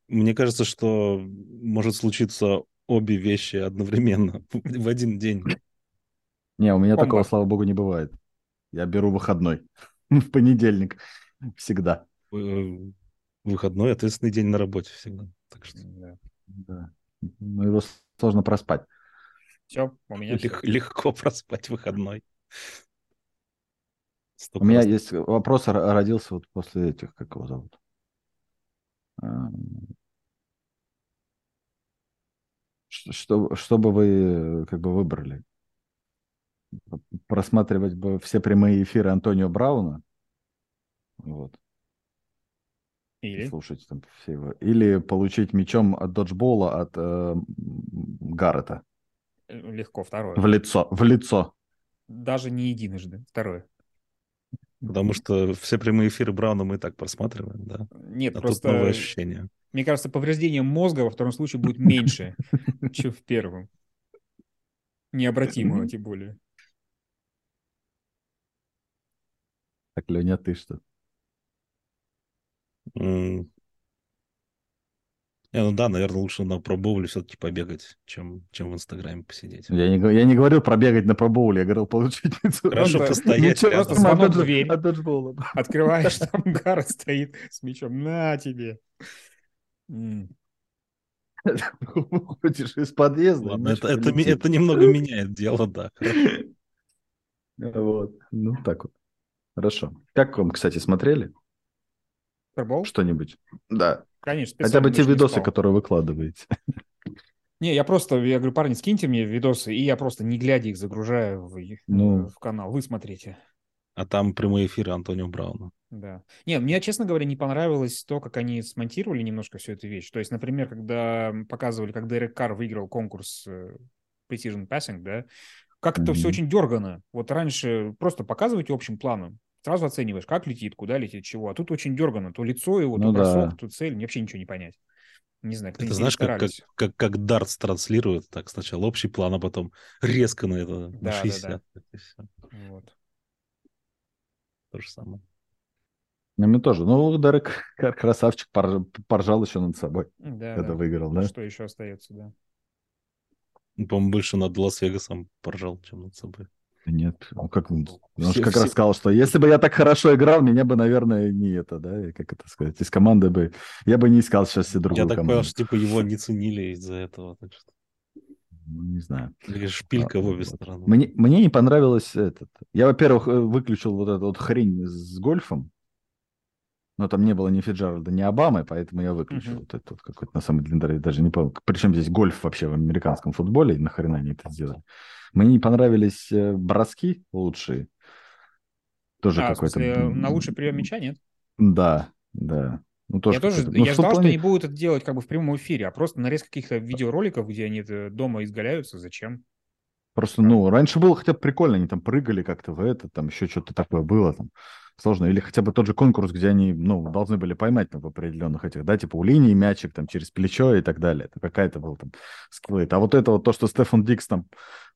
Мне кажется, что может случиться обе вещи одновременно в один день. Не, у меня Комбо. такого, слава богу, не бывает. Я беру выходной в понедельник всегда. Э, выходной, ответственный день на работе всегда. Так что... Да. да. Ну, его сложно проспать. Все, у меня Лег, все. Легко проспать выходной. У меня есть вопрос, родился вот после этих, как его зовут? Что, что бы вы как бы выбрали? Просматривать бы все прямые эфиры Антонио Брауна? Вот. Или? Слушать там все его. Или получить мячом от доджбола от э, Гаррета. Легко, второе. В лицо, в лицо. Даже не единожды, второе. Потому что все прямые эфиры Брауна мы и так просматриваем, да. Нет, А просто... тут новые ощущения. Мне кажется, повреждение мозга во втором случае будет меньше, чем в первом. Необратимого, тем более. Так, Леня, ты что? Не, ну да, наверное, лучше на пробовле все-таки побегать, чем, чем в Инстаграме посидеть. Я не, я не говорил пробегать на пробоуле, я говорил получить Хорошо Просто- постоять Ничего, рядом. просто от дверь. от. Открываешь, там Гара стоит с мечом. На тебе. М. Выходишь из подъезда. Ладно, это, это, это немного меняет дело, да. Вот, ну так вот. Хорошо. Как вам, кстати, смотрели что-нибудь? Да. Конечно, Хотя бы те видосы, спал. которые выкладываете. Не, я просто, я говорю, парни, скиньте мне видосы, и я просто не глядя их загружаю в, э, Ну. в канал. Вы смотрите. А там прямые эфиры Антонио Брауна. Да. Не, мне, честно говоря, не понравилось то, как они смонтировали немножко всю эту вещь. То есть, например, когда показывали, как Дерек Карр выиграл конкурс э, Precision Passing, да, как это все Мгм. очень дергано. Вот раньше просто показывайте общим планом, сразу оцениваешь, как летит, куда летит, чего. А тут очень дергано. То лицо его, то Ну да. бросок, то цель. Мне вообще ничего не понять. Не знаю, как Это знаешь, как, как, как, как дартс транслирует, так сначала общий план, а потом резко на это, на Да, да, 60. и всё. Вот. То же самое. Ну, мне тоже. Ну, Карр красавчик, пор- поржал еще над собой, Да, когда да. выиграл, да? Что еще остается, да. Ну, По-моему, больше над Лас-Вегасом поржал, чем над собой. Нет, он как, он Все- же как все- раз сказал, что если бы я так хорошо играл, меня бы, наверное, не это, да, и как это сказать, из команды бы, я бы не искал сейчас себе другую Я так команду. понял, что типа его не ценили из-за этого. Так что... Ну, Не знаю. Или шпилька А, в обе вот. стороны. Мне, мне не понравилось этот. Я, во-первых, э, выключил вот эту вот хрень с гольфом. Но там не было ни Фиджеральда, ни Обамы, поэтому я выключил Мгм. вот этот вот какой-то, на самом деле, я даже не помню. Причем здесь гольф вообще в американском футболе, и нахрена они это сделали. Мне не понравились э, броски лучшие. Тоже А, какой-то... на лучший прием мяча нет? Да, да. Ну, тоже я тоже, ну, я в том ждал, что плане- они будут это делать как бы в прямом эфире, а просто нарез каких-то видеороликов, где они дома изгаляются, зачем? Просто, ну, раньше было хотя бы прикольно, они там прыгали как-то в это, там еще что-то такое было, там, сложно. Или хотя бы тот же конкурс, где они, ну, должны были поймать там, в определенных этих, да, типа у линии мячик, там, через плечо и так далее. Это какая-то был там скиллет. А вот это вот то, что Стефан Дикс там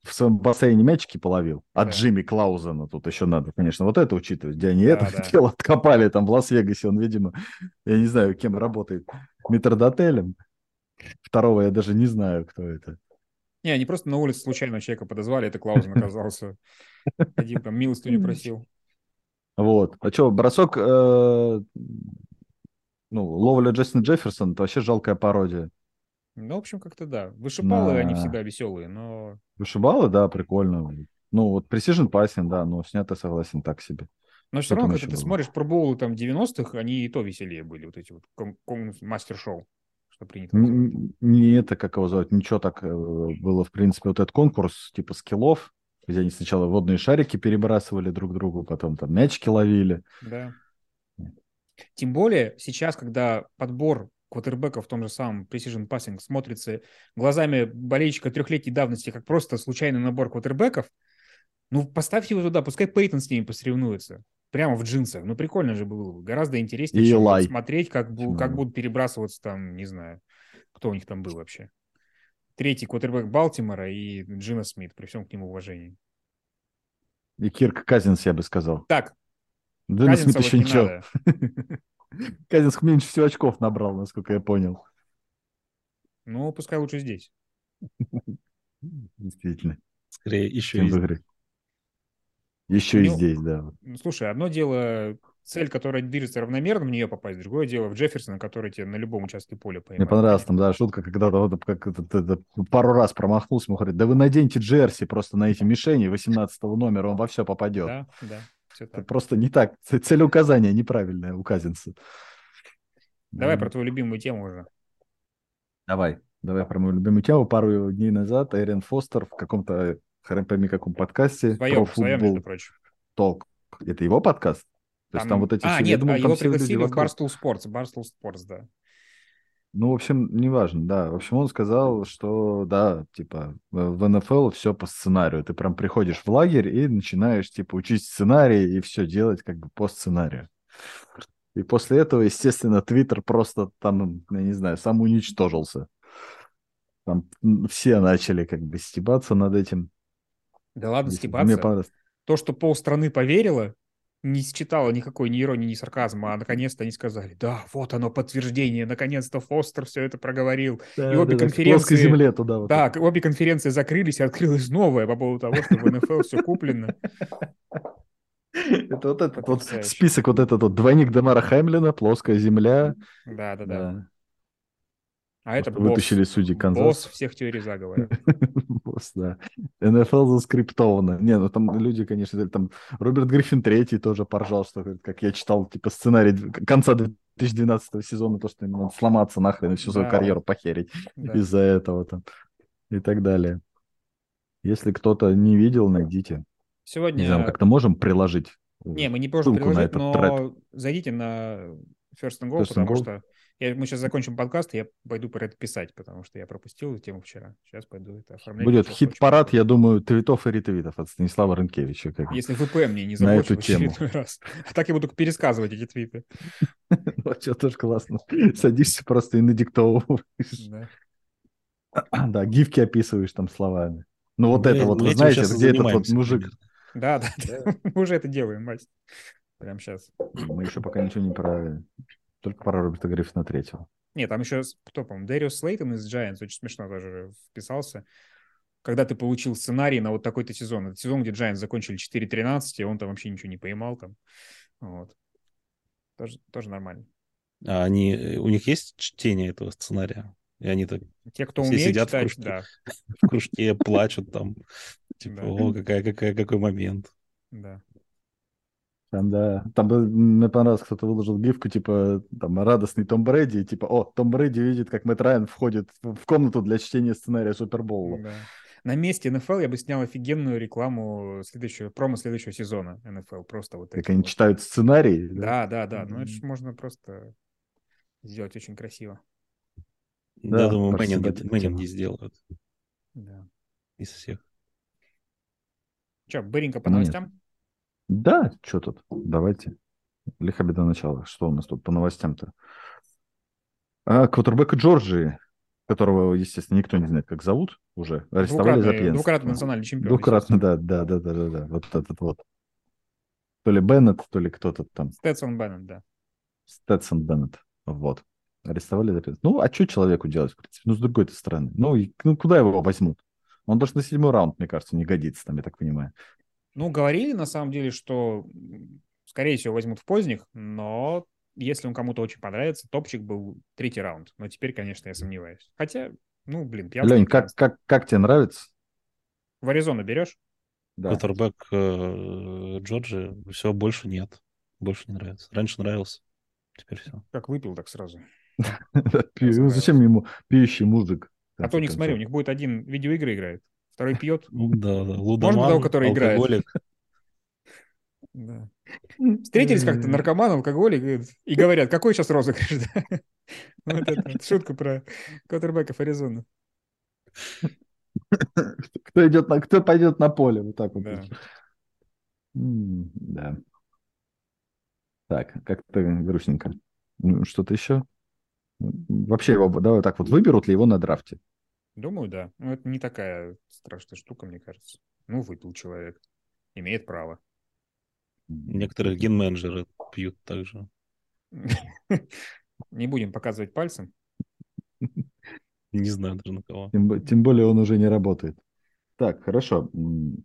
в своем бассейне мячики половил, от Да. Джимми Клаузена тут еще надо, конечно, вот это учитывать, где они Да, это да. дело откопали там в Лас-Вегасе, он, видимо, я не знаю, кем работает, метрдотелем. Второго я даже не знаю, кто это. Не, они просто на улице случайно человека подозвали, это Клаузен оказался. Один там милостыню просил. Вот. А что, бросок, э, ну, ловля Джастина Джефферсона, это вообще жалкая пародия. Ну, в общем, как-то да. Вышибалы, На- они всегда веселые, но... Вышибалы, да, прикольно. Ну, вот Precision Passing, да, но снято, согласен, так себе. Но все равно, когда ты было? смотришь про боулы там 90-х, они и то веселее были, вот эти вот мастер-шоу, что принято называть. Не это, как его зовут, ничего так э, было, в принципе, вот этот конкурс типа скиллов, где они сначала водные шарики перебрасывали друг другу, потом там мячики ловили. Да. Тем более сейчас, когда подбор квотербеков в том же самом Precision Passing смотрится глазами болельщика трехлетней давности, как просто случайный набор квотербеков, ну, поставьте его туда, пускай Пейтон с ними посоревнуется. Прямо в джинсах. Ну, прикольно же было. бы. Гораздо интереснее, чем смотреть, как, бу- как будут перебрасываться там, не знаю, кто у них там был вообще. Третий квотербек Балтимора и Джина Смит, при всем к нему уважении. И Кирк Казинс, я бы сказал. Так, Джина Смит Казинца вот еще ничего. Казинс меньше всего очков набрал, насколько я понял. Ну, пускай лучше здесь. Действительно. Скорее, еще Чем в игры. Еще У и здесь, да. Ну, Слушай, одно дело цель, которая движется равномерно в нее попасть, другое дело в Джефферсона, который тебе на любом участке поля Мне поймает. понравилась там, да, шутка, когда-то вот, как это, это- это пару раз промахнулся, ему говорит, да вы наденьте джерси просто на эти мишени 18 номера, он во все попадет. Да, да, все Это так. просто не так. Ц- Целеуказание неправильное у Казинца. Давай М. про твою любимую тему уже. Давай. Давай про мою любимую тему. Пару дней назад Эрин Фостер в каком-то, хрен пойми каком подкасте В своем, про своем, футбол между прочим. толк. Это его подкаст? То есть там вот эти а, все, нет, думал, а его пригласили в. Barstool Sports. Barstool Sports, да. Ну, в общем, неважно, да. В общем, он сказал, что, да, типа, в НФЛ все по сценарию. Ты прям приходишь в лагерь и начинаешь, типа, учить сценарий и все делать как бы по сценарию. И после этого, естественно, Твиттер просто там, я не знаю, сам уничтожился. Там все начали как бы стебаться над этим. Да ладно, Если- стебаться. То, что полстраны поверило, не считало никакой ни иронии, ни сарказма, а наконец-то они сказали, да, вот оно подтверждение, наконец-то Фостер все это проговорил. Да, обе да, да, конференции- земле туда вот. Так, обе конференции закрылись, и открылось новое по поводу того, что в НФЛ все куплено. Это вот этот вот список, вот этот вот двойник Демара Хэмлина, плоская земля. Да, да, да. А это босс, вытащили судьи босс Канзас. всех теорий заговора. Босс, да. НФЛ заскриптовано. Не, ну там люди, конечно, там Роберт Гриффин третий тоже поржал, что как я читал, типа, сценарий конца 2012 сезона, то, что им надо сломаться нахрен и всю свою Да. карьеру похерить Да. из-за этого там и так далее. Если кто-то не видел, найдите. Не Сегодня... знаю, как-то можем приложить? э, Не, мы не можем приложить, но тред. зайдите на First and Go, First and потому Goal. что я, мы сейчас закончим подкаст, и я пойду про это писать, потому что я пропустил эту тему вчера. Сейчас пойду это оформлять. Будет хит-парад, я думаю, твитов и ретвитов от Станислава Рынкевича. Как... Если VPN мне не на заблочит эту в очередной раз. А так я буду пересказывать эти твиты. Вообще тоже классно. Садишься просто и надиктовываешь. Да. Гифки описываешь там словами. Ну вот это вот, вы знаете, где этот вот мужик? Да, да, да. Мы уже это делаем, мать. Прямо сейчас. Мы еще пока ничего не про... Только про Роберта Гриффина третьего. Нет, там еще, кто, по-моему, Дэриус Слейтон из Giants, очень смешно тоже вписался. Когда ты получил сценарий на вот такой-то сезон. Это сезон, где Giants закончили 4-13, и он там вообще ничего не поймал там. Вот. Тоже, тоже нормально. А они, у них есть чтение этого сценария? И они так Те, кто Все умеет сидят в читать, кружке. да, в кружке плачут там. Типа, о, какая, какая, какой момент. да. Там, да, там бы- мне понравилось, кто-то выложил гифку, типа, там, радостный Том Брэди, и, типа, о, Том Брэди видит, как Мэтт Райан входит в комнату для чтения сценария Супербоула. Да. На месте НФЛ я бы снял офигенную рекламу следующего, промо следующего сезона НФЛ. Просто вот Как эти они вот. читают сценарий. Да, да, да. Ну, это ж Мгм. можно просто сделать очень красиво. Да, Да, думаю, Мэннинги, Мэннинги сделают Да. из всех. Че, быренько по Ну, нет. Да, что тут? Давайте. Лиха беда начала. Что у нас тут по новостям-то? А, квотербека Джорджии, которого, естественно, никто не знает, как зовут уже, арестовали за Двукратный, пьянство. двукратный национальный чемпион. Двукратно, да, да, да, да, да, да. Вот этот вот. То ли Беннет, то ли кто-то там. Стэтсон Беннет, да. Стэтсон Беннет. Вот. Арестовали за пьянство. Ну, а что человеку делать, в принципе? Ну, с другой-то стороны. Ну, и- ну, куда его возьмут? Он даже на седьмой раунд, мне кажется, не годится там, я так понимаю. Ну, говорили на самом деле, что, скорее всего, возьмут в поздних, но если он кому-то очень понравится, топчик был третий раунд. Но теперь, конечно, я сомневаюсь. Хотя, ну, блин, пьянство. Лень, как, как, как тебе нравится? В Аризону берешь? Да. Квотербек э, Джорджи все больше нет. Больше не нравится. Раньше нравился. Теперь все. Как выпил, так сразу. Ну, зачем ему пьющий мужик? в А то у них, смотри, у них будет один видеоигры играет, второй пьет. Да, да. Можно Лудоман, того, который играет? алкоголик. Да. Встретились как-то наркоман, алкоголик и говорят, какой сейчас розыгрыш? Вот шутка про квотербеков Аризоны. Кто идет на, кто пойдет на поле? Вот так вот. Да. Да. Так, как-то грустненько. Что-то еще? Вообще его, давай так вот, выберут ли его на драфте? Думаю, да. Ну, это не такая страшная штука, мне кажется. Ну, выпил человек. Имеет право. Некоторые ген-менеджеры пьют также. Не будем показывать пальцем. Не знаю даже на кого. Тем, бо- тем более он уже не работает. Так, хорошо.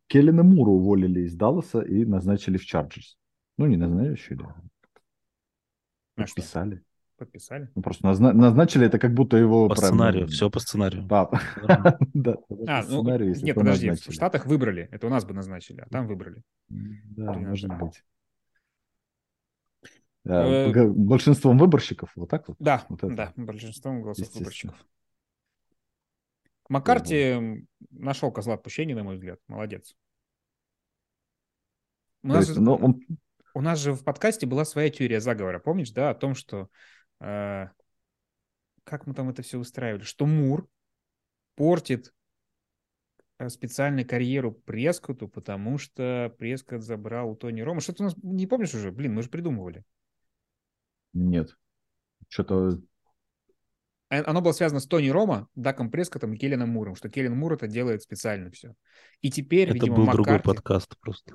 Келлина Мура уволили из Далласа и назначили в Чарджерс. Ну, не назначили, а подписали. Подписали? Ну, просто назна- назначили это как будто его... По прям, сценарию, ну, все по сценарию. Нормально. Да, А, по ну, сценарию, если нет, подожди, в назначили. Штатах выбрали. Это у нас бы назначили, а там выбрали. Да, может быть. Да, Э, Большинством выборщиков, вот так вот? Да, Вот это. да, большинством голосов выборщиков. Маккарти нашел козла отпущения, на мой взгляд. Молодец. У нас, есть, же- ну, он- у нас же в подкасте была своя теория заговора, помнишь, да, о том, что э, как мы там это все устраивали, что Мур портит э, специально карьеру Прескоту, потому что Прескот забрал у Тони Рома. Что-то у нас, не помнишь уже? Блин, мы же придумывали. Нет. Что-то... Э, Оно было связано с Тони Рома, Даком Прескотом и Келленом Муром, что Келлен Мур это делает специально все. И теперь, Это видимо, был другой Маккарти... подкаст просто.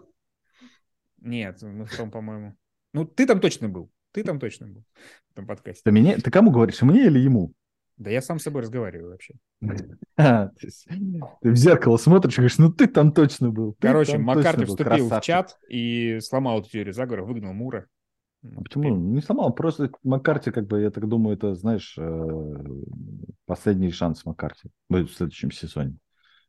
Нет, мы в том, по-моему... Ну, ты там точно был. Ты там точно был в этом подкасте. Ты, мне... Ты кому говоришь, мне или ему? Да я сам с собой разговариваю вообще. А, есть ты в зеркало смотришь и говоришь, ну ты там точно был. Короче, Маккарти вступил в красавчик». чат и сломал эту теорию заговора, выгнал Мура. А почему? Не сломал, просто Маккарти, как бы, я так думаю, это, знаешь, э, последний шанс Маккарти будет в следующем сезоне.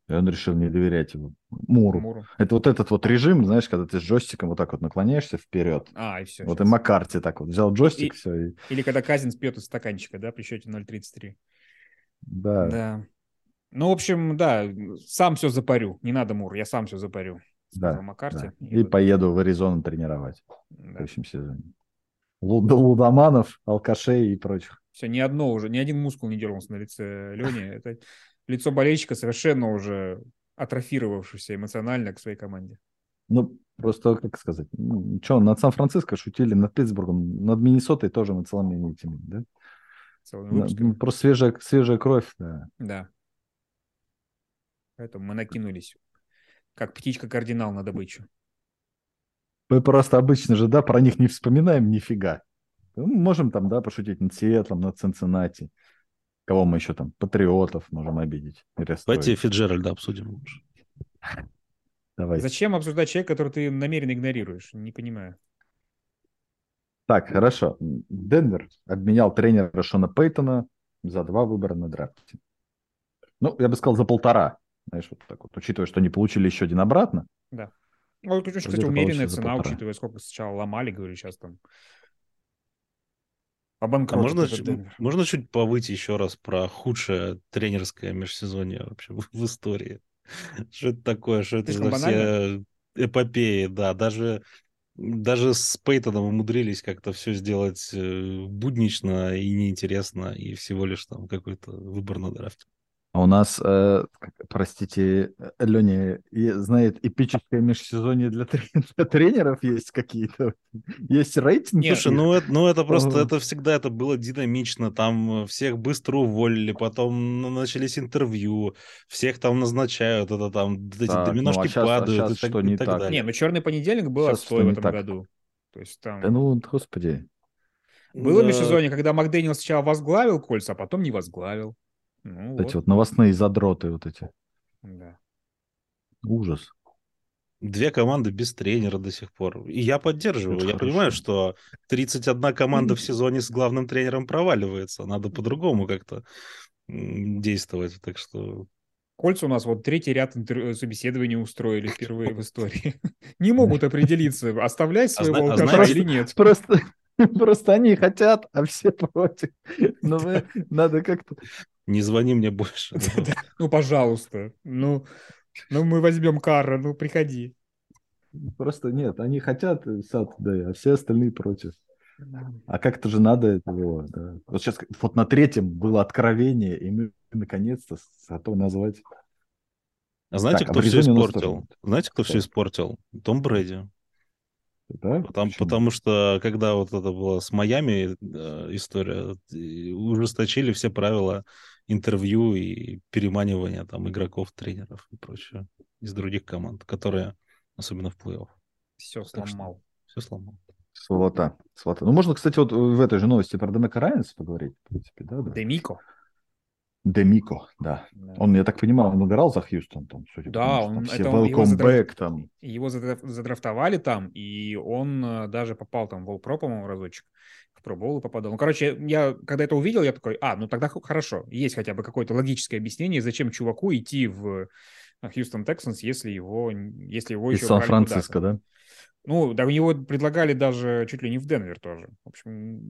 И он решил не доверять его. Муру. Муру. Это вот этот вот режим, знаешь, когда ты с джойстиком вот так вот наклоняешься вперед. А, и все. Вот и Маккарти так вот взял джойстик, И- все, и... Или когда Казин пьет из стаканчика, да, при счете 0.33. Да. Да. Ну, в общем, да, сам все запарю. Не надо, Мур, я сам все запарю. Да, Маккарти. да. И вот, поеду в Аризону тренировать в да. следующем сезоне. Луд- Лудоманов, алкашей и прочих. Все, ни одно уже, ни один мускул не дернулся на лице Лени. Это лицо болельщика совершенно уже атрофировавшегося эмоционально к своей команде. Ну, просто, как сказать, ну, что, над Сан-Франциско шутили, над Питтсбургом, над Миннесотой тоже мы целыми этими, да? Целыми ну, Просто свежая, свежая кровь, да. Да. Поэтому мы накинулись, как птичка-кардинал на добычу. Мы просто обычно же, да, про них не вспоминаем нифига. Ну, можем там, да, пошутить над Сиэтлом, над Цинциннати. Кого мы еще там? Патриотов можем обидеть. Давайте Фиджеральда обсудим лучше. Давай. Зачем обсуждать человека, который ты намеренно игнорируешь? Не понимаю. Так, хорошо. Денвер обменял тренера Шона Пейтона за два выбора на драфте. Ну, я бы сказал, за полтора. Знаешь, вот так вот, учитывая, что они получили еще один обратно. Ну, это очень, кстати, умеренная цена, учитывая, сколько сначала ломали, говорю, сейчас там. А можно, можно чуть повыть еще раз про худшее тренерское межсезонье вообще в, в истории? Что это такое? Что это за все эпопеи? Да, даже, даже с Пейтоном умудрились как-то все сделать э, буднично и неинтересно, и всего лишь там какой-то выбор на драфте. А у нас, э, простите, Леня, знает эпическое межсезонье для, трен- для тренеров есть какие-то? Есть рейтинг? Нет, Слушай, ну это, ну это просто, это всегда это было динамично, там э, всех быстро уволили, потом ну, начались интервью, всех там назначают, это там эти Так, ну, а доминошки щас- а падают щас и так, что и не так так? далее. Не, ну черный понедельник был Сейчас отстой в этом так? году. То есть там Да ну, господи. было Да. межсезонье, когда Макдэниел сначала возглавил кольца, а потом не возглавил. Ну, Вот эти вот. новостные задроты вот эти. Да. Ужас. Две команды без тренера до сих пор. И я поддерживаю. Это я хорошо. понимаю, что 31 команда в сезоне с главным тренером проваливается. Надо по-другому как-то действовать. Так что Кольца у нас вот третий ряд интер- собеседований устроили впервые в истории. Не могут определиться, оставлять А своего а алкаша или нет. Просто, просто они хотят, а все против. Но мы, надо как-то... не звони мне больше. Да-да. Ну, пожалуйста. Ну, ну мы возьмем Карра, ну, приходи. Просто нет, они хотят сад, да, а все остальные против. А как-то же надо этого. Да. Вот сейчас, вот на третьем было откровение, и мы наконец-то готовы назвать. А знаете, Так, кто все испортил? Знаете, кто Кто? все испортил? Том Брэди. Да? Потому, Почему? потому что, когда вот это было с Майами э, история, ужесточили все правила интервью и переманивания там игроков, тренеров и прочее из других команд, которые, особенно в плей-офф, Все Так что- сломал. все сломал. Сволота. Сволота. Ну, можно, кстати, вот в этой же новости про Демека Райанса поговорить, в принципе, да? да. Демико. Демико, да. Да. Он, я так понимаю, он играл за Хьюстон, там, судя по Да, тому, что там он- все это он- его welcome задра- back, там. Его задраф- задрафтовали там, и он э, даже попал там в All-Pro, по-моему, разочек. В Bowl попадал. Ну, короче, я когда это увидел, я такой, а, ну тогда хорошо. Есть хотя бы какое-то логическое объяснение, зачем чуваку идти в Хьюстон Texans, если его, если его Из еще Сан-Франциско, да? Ну, да, у него предлагали даже чуть ли не в Денвер тоже. В общем,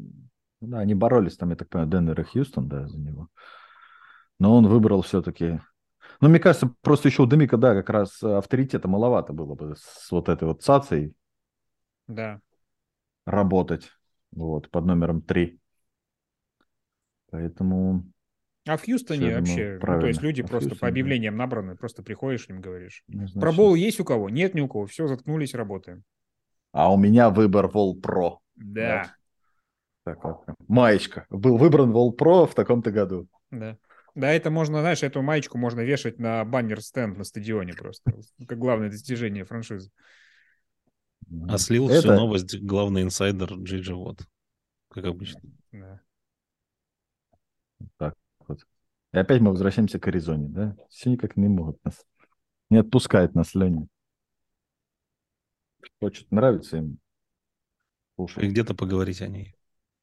Да, они боролись там, я так понимаю, Денвер и Хьюстон, да, за него. Но он выбрал все-таки... Ну, мне кажется, просто еще у Демика, да, как раз авторитета маловато было бы с вот этой вот цацей да. работать, вот, под номером три. Поэтому А в Хьюстоне думаю, вообще, ну, то есть люди А просто по Хьюстоне, да. объявлениям набраны, просто приходишь им говоришь. однозначно. Пробол есть у кого? Нет ни у кого. Все, заткнулись, работаем. А у меня выбор Вол Про. Да, Так вот. Маечка. Был выбран Вол Про в таком-то году. да. Да, это можно, знаешь, эту маечку можно вешать на баннер-стенд на стадионе просто. Как главное достижение франшизы. А слил Это- всю новость главный инсайдер Джиджи Вот. Как обычно. Да. И опять мы возвращаемся к Аризоне, да? Все никак не могут нас. Не отпускает нас Леня. Хочет, нравится им. И Слушай, где-то поговорить о ней.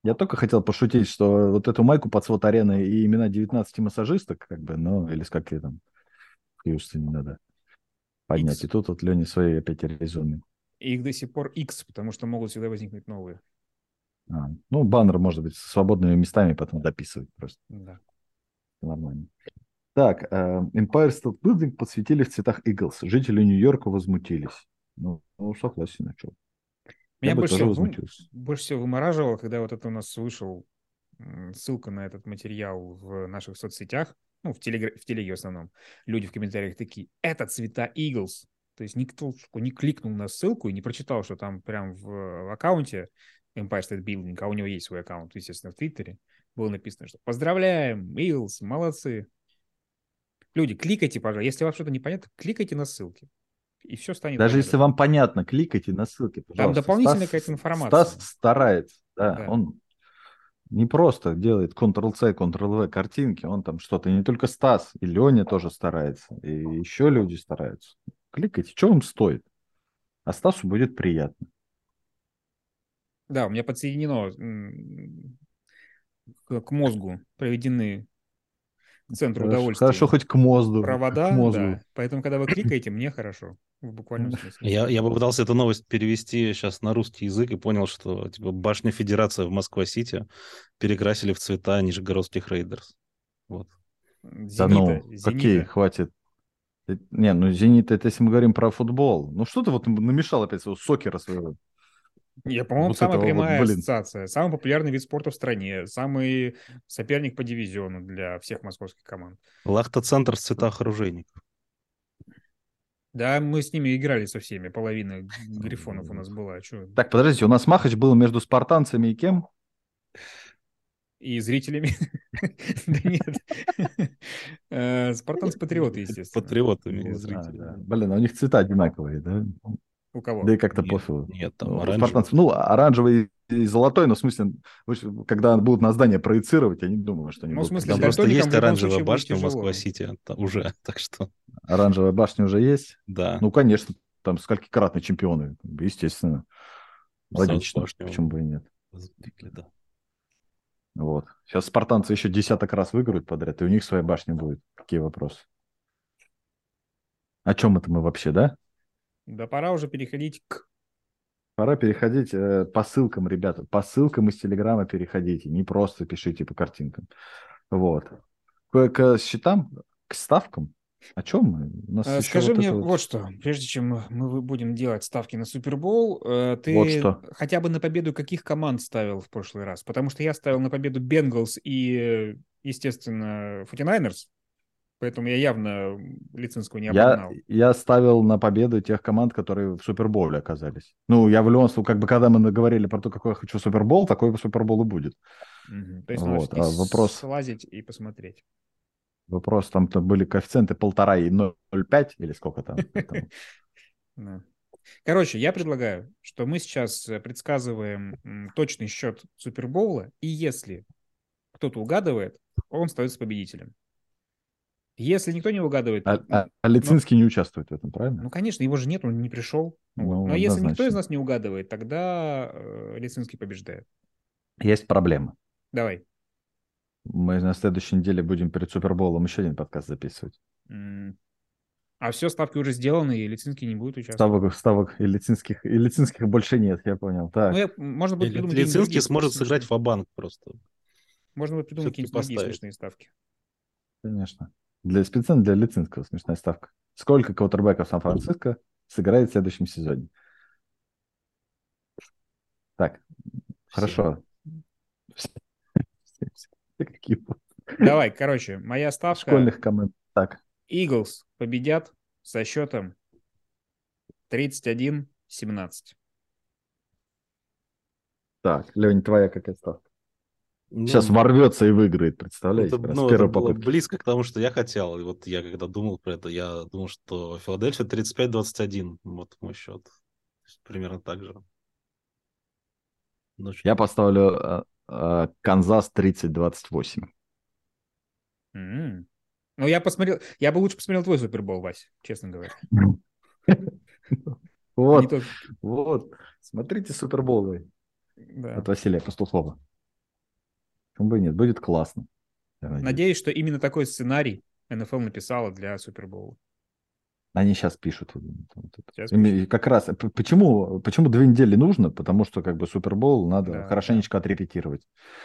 Я только хотел пошутить, что вот эту майку под свод арены и имена 19 массажисток, как бы, ну, или с какие там, в Хьюстоне надо поднять. И тут вот Леня свои опять. И их до сих пор X, потому что могут всегда возникнуть новые. А, ну, баннер, может быть, с свободными местами потом дописывать просто. Да. Нормально. Так, э, Empire State Building посвятили в цветах Eagles. Жители Нью-Йорка возмутились. Ну, ну согласен, а что? Меня больше всего, вым- возмутился. больше всего вымораживало, когда вот это у нас вышел ссылка на этот материал в наших соцсетях, ну, в, телегра- в телеге в основном. Люди в комментариях такие, это цвета Eagles. То есть никто не кликнул на ссылку и не прочитал, что там прям в, в аккаунте Empire State Building, а у него есть свой аккаунт, естественно, в Твиттере, было написано, что поздравляем, Eagles, молодцы. Люди, кликайте, пожалуйста. Если вам что-то непонятно, кликайте на ссылки. И все станет Даже если вам понятно, кликайте на ссылки, пожалуйста. дополнительная Стас- какая-то информация. Стас старается, да, Да. он не просто делает Ctrl-C, Ctrl-V картинки, он там что-то, не только Стас, и Леня тоже старается, и еще люди стараются. Кликайте, что вам стоит? А Стасу будет приятно. Да, у меня подсоединено к, мозгу, проведены центру Хорошо, удовольствия. хорошо хоть к мозгу. Провода, к мозгу. да. Поэтому, когда вы кликаете, мне хорошо. В буквальном смысле. Я, я попытался эту новость перевести сейчас на русский язык и понял, что типа башня Федерация в Москва-Сити перекрасили в цвета нижегородских рейдерс. Вот. Да ну, Зенита, какие, Зенита. хватит. Э, Не, ну Зенит, это если мы говорим про футбол. Ну что ты вот намешал опять своего сокера своего? Я, по-моему, Вот самая вот, прямая блин. ассоциация. Самый популярный вид спорта в стране. Самый соперник по дивизиону для всех московских команд. Лахта-центр в цветах оружейников. Да, мы с ними играли со всеми. Половина грифонов у нас была. Чё? Так, подождите, у нас махач был между спартанцами и кем? И зрителями. Да нет. Э, Спартанцы-патриоты, естественно. Патриотами и Вот, а, зрителями. да. Блин, а у них цвета одинаковые, да? У кого? Да и как-то пофигу. Нет, там Ну, оранжевый. спартанцев, ну, оранжевый и золотой, но в смысле, когда будут на здание проецировать, я не думаю, что они Ну, в будут смысле, Там просто есть в оранжевая башня в. Москва-Сити уже, так что, Оранжевая башня уже есть? да. Ну, конечно, там сколькикратные чемпионы, естественно. Сразу Логично, почему бы и нет. да. Вот. Сейчас спартанцы еще десяток раз выиграют подряд, и у них своя башня будет. Какие вопросы? О чем это мы вообще, да? Да пора уже переходить к... Пора переходить э, по ссылкам, ребята. По ссылкам из Телеграма переходите. Не просто пишите по картинкам. Вот. К, к счетам, к ставкам. О чем мы? У нас еще Скажи вот мне вот... вот- что, прежде чем мы будем делать ставки на Супербол, э, ты Вот что. хотя бы на победу каких команд ставил в прошлый раз? Потому что я ставил на победу Бенгалс и, э, естественно, 49ers, поэтому я явно Лицинского не Я, обогнал. я ставил на победу тех команд, которые в Суперболе оказались. Ну, я в любом случае, как бы, когда мы говорили про то, какой я хочу Супербол, такой Супербол и будет. Мгм. То есть Вот, а вопрос- слазить и посмотреть. Вопрос, там-то были коэффициенты полтора и 0,5 или сколько там. Короче, я предлагаю, что мы сейчас предсказываем точный счет Супербоула, и если кто-то угадывает, он становится победителем. Если никто не угадывает, А, то- а- а Лицинский не участвует в этом, правильно? ну, конечно, его же нет, он не пришел. Вот. Ну, Но если никто из нас не угадывает, тогда э, Лицинский побеждает. Есть проблема. Давай. Мы на следующей неделе будем перед Суперболом еще один подкаст записывать. А все, ставки уже сделаны, и Лицинский не будет участвовать. Ставок, ставок и лицинских, и лицинских больше нет, я понял. Так, Ну, я- можно будет придумать Лицинский сможет сыграть в банк просто. Можно будет придумать какие-нибудь другие смешные ставки. конечно. Для специально для Лицинского смешная ставка. Сколько квотербеков Сан-Франциско сыграет в следующем сезоне? Так, хорошо. Какие вот Давай, короче, моя ставка. школьных команд. Так, Eagles победят со счетом 31-17. так, Лень, твоя какая ставка? Ну, Сейчас ворвется и выиграет, представляете? это, ну, это было близко к тому, что я хотел. И вот я когда думал про это, я думал, что Филадельфия 35-21. Вот мой счет. Примерно так же. Ну, Я поставлю э, э, Канзас 30-28. М. Ну, я посмотрел, я бы лучше посмотрел твой Супербол, Вась, честно говоря. Вот, вот. Смотрите Супербол да. от Василия Пастухова. Почему бы и нет? Будет классно. надеюсь. Надеюсь, что именно такой сценарий НФЛ написала для Супербола. Они сейчас пишут. Сейчас Как раз. Почему, почему две недели нужно? Потому что как бы Супербол надо Да, хорошенечко отрепетировать.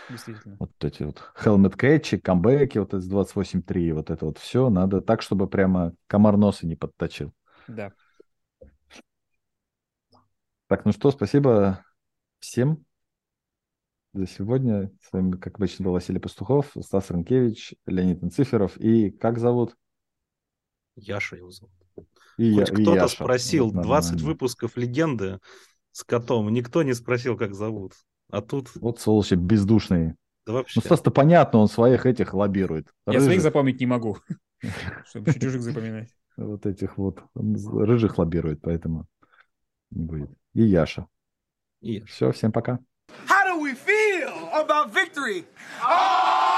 Действительно. Вот эти вот helmet catch, камбэки, вот из 28.3, вот это вот все надо так, чтобы прямо комар носа не подточил. Да. Так, ну что, спасибо всем за сегодня. С вами, как обычно, был Василий Пастухов, Стас Ренкевич, Леонид Анциферов и как зовут? Яша его зовут. И Хоть я- кто-то Яша. спросил, Вот 20 нормально. выпусков «Легенды» с котом, никто не спросил, как зовут. А тут, Вот сволочи бездушные. да Ну, вообще. Стас-то понятно, он своих этих лоббирует. Я своих Рыжих, запомнить не могу, чтобы чужих запоминать. вот этих вот. Он рыжих лоббирует, поэтому не будет. И Яша. И Все, всем пока. About victory? Oh!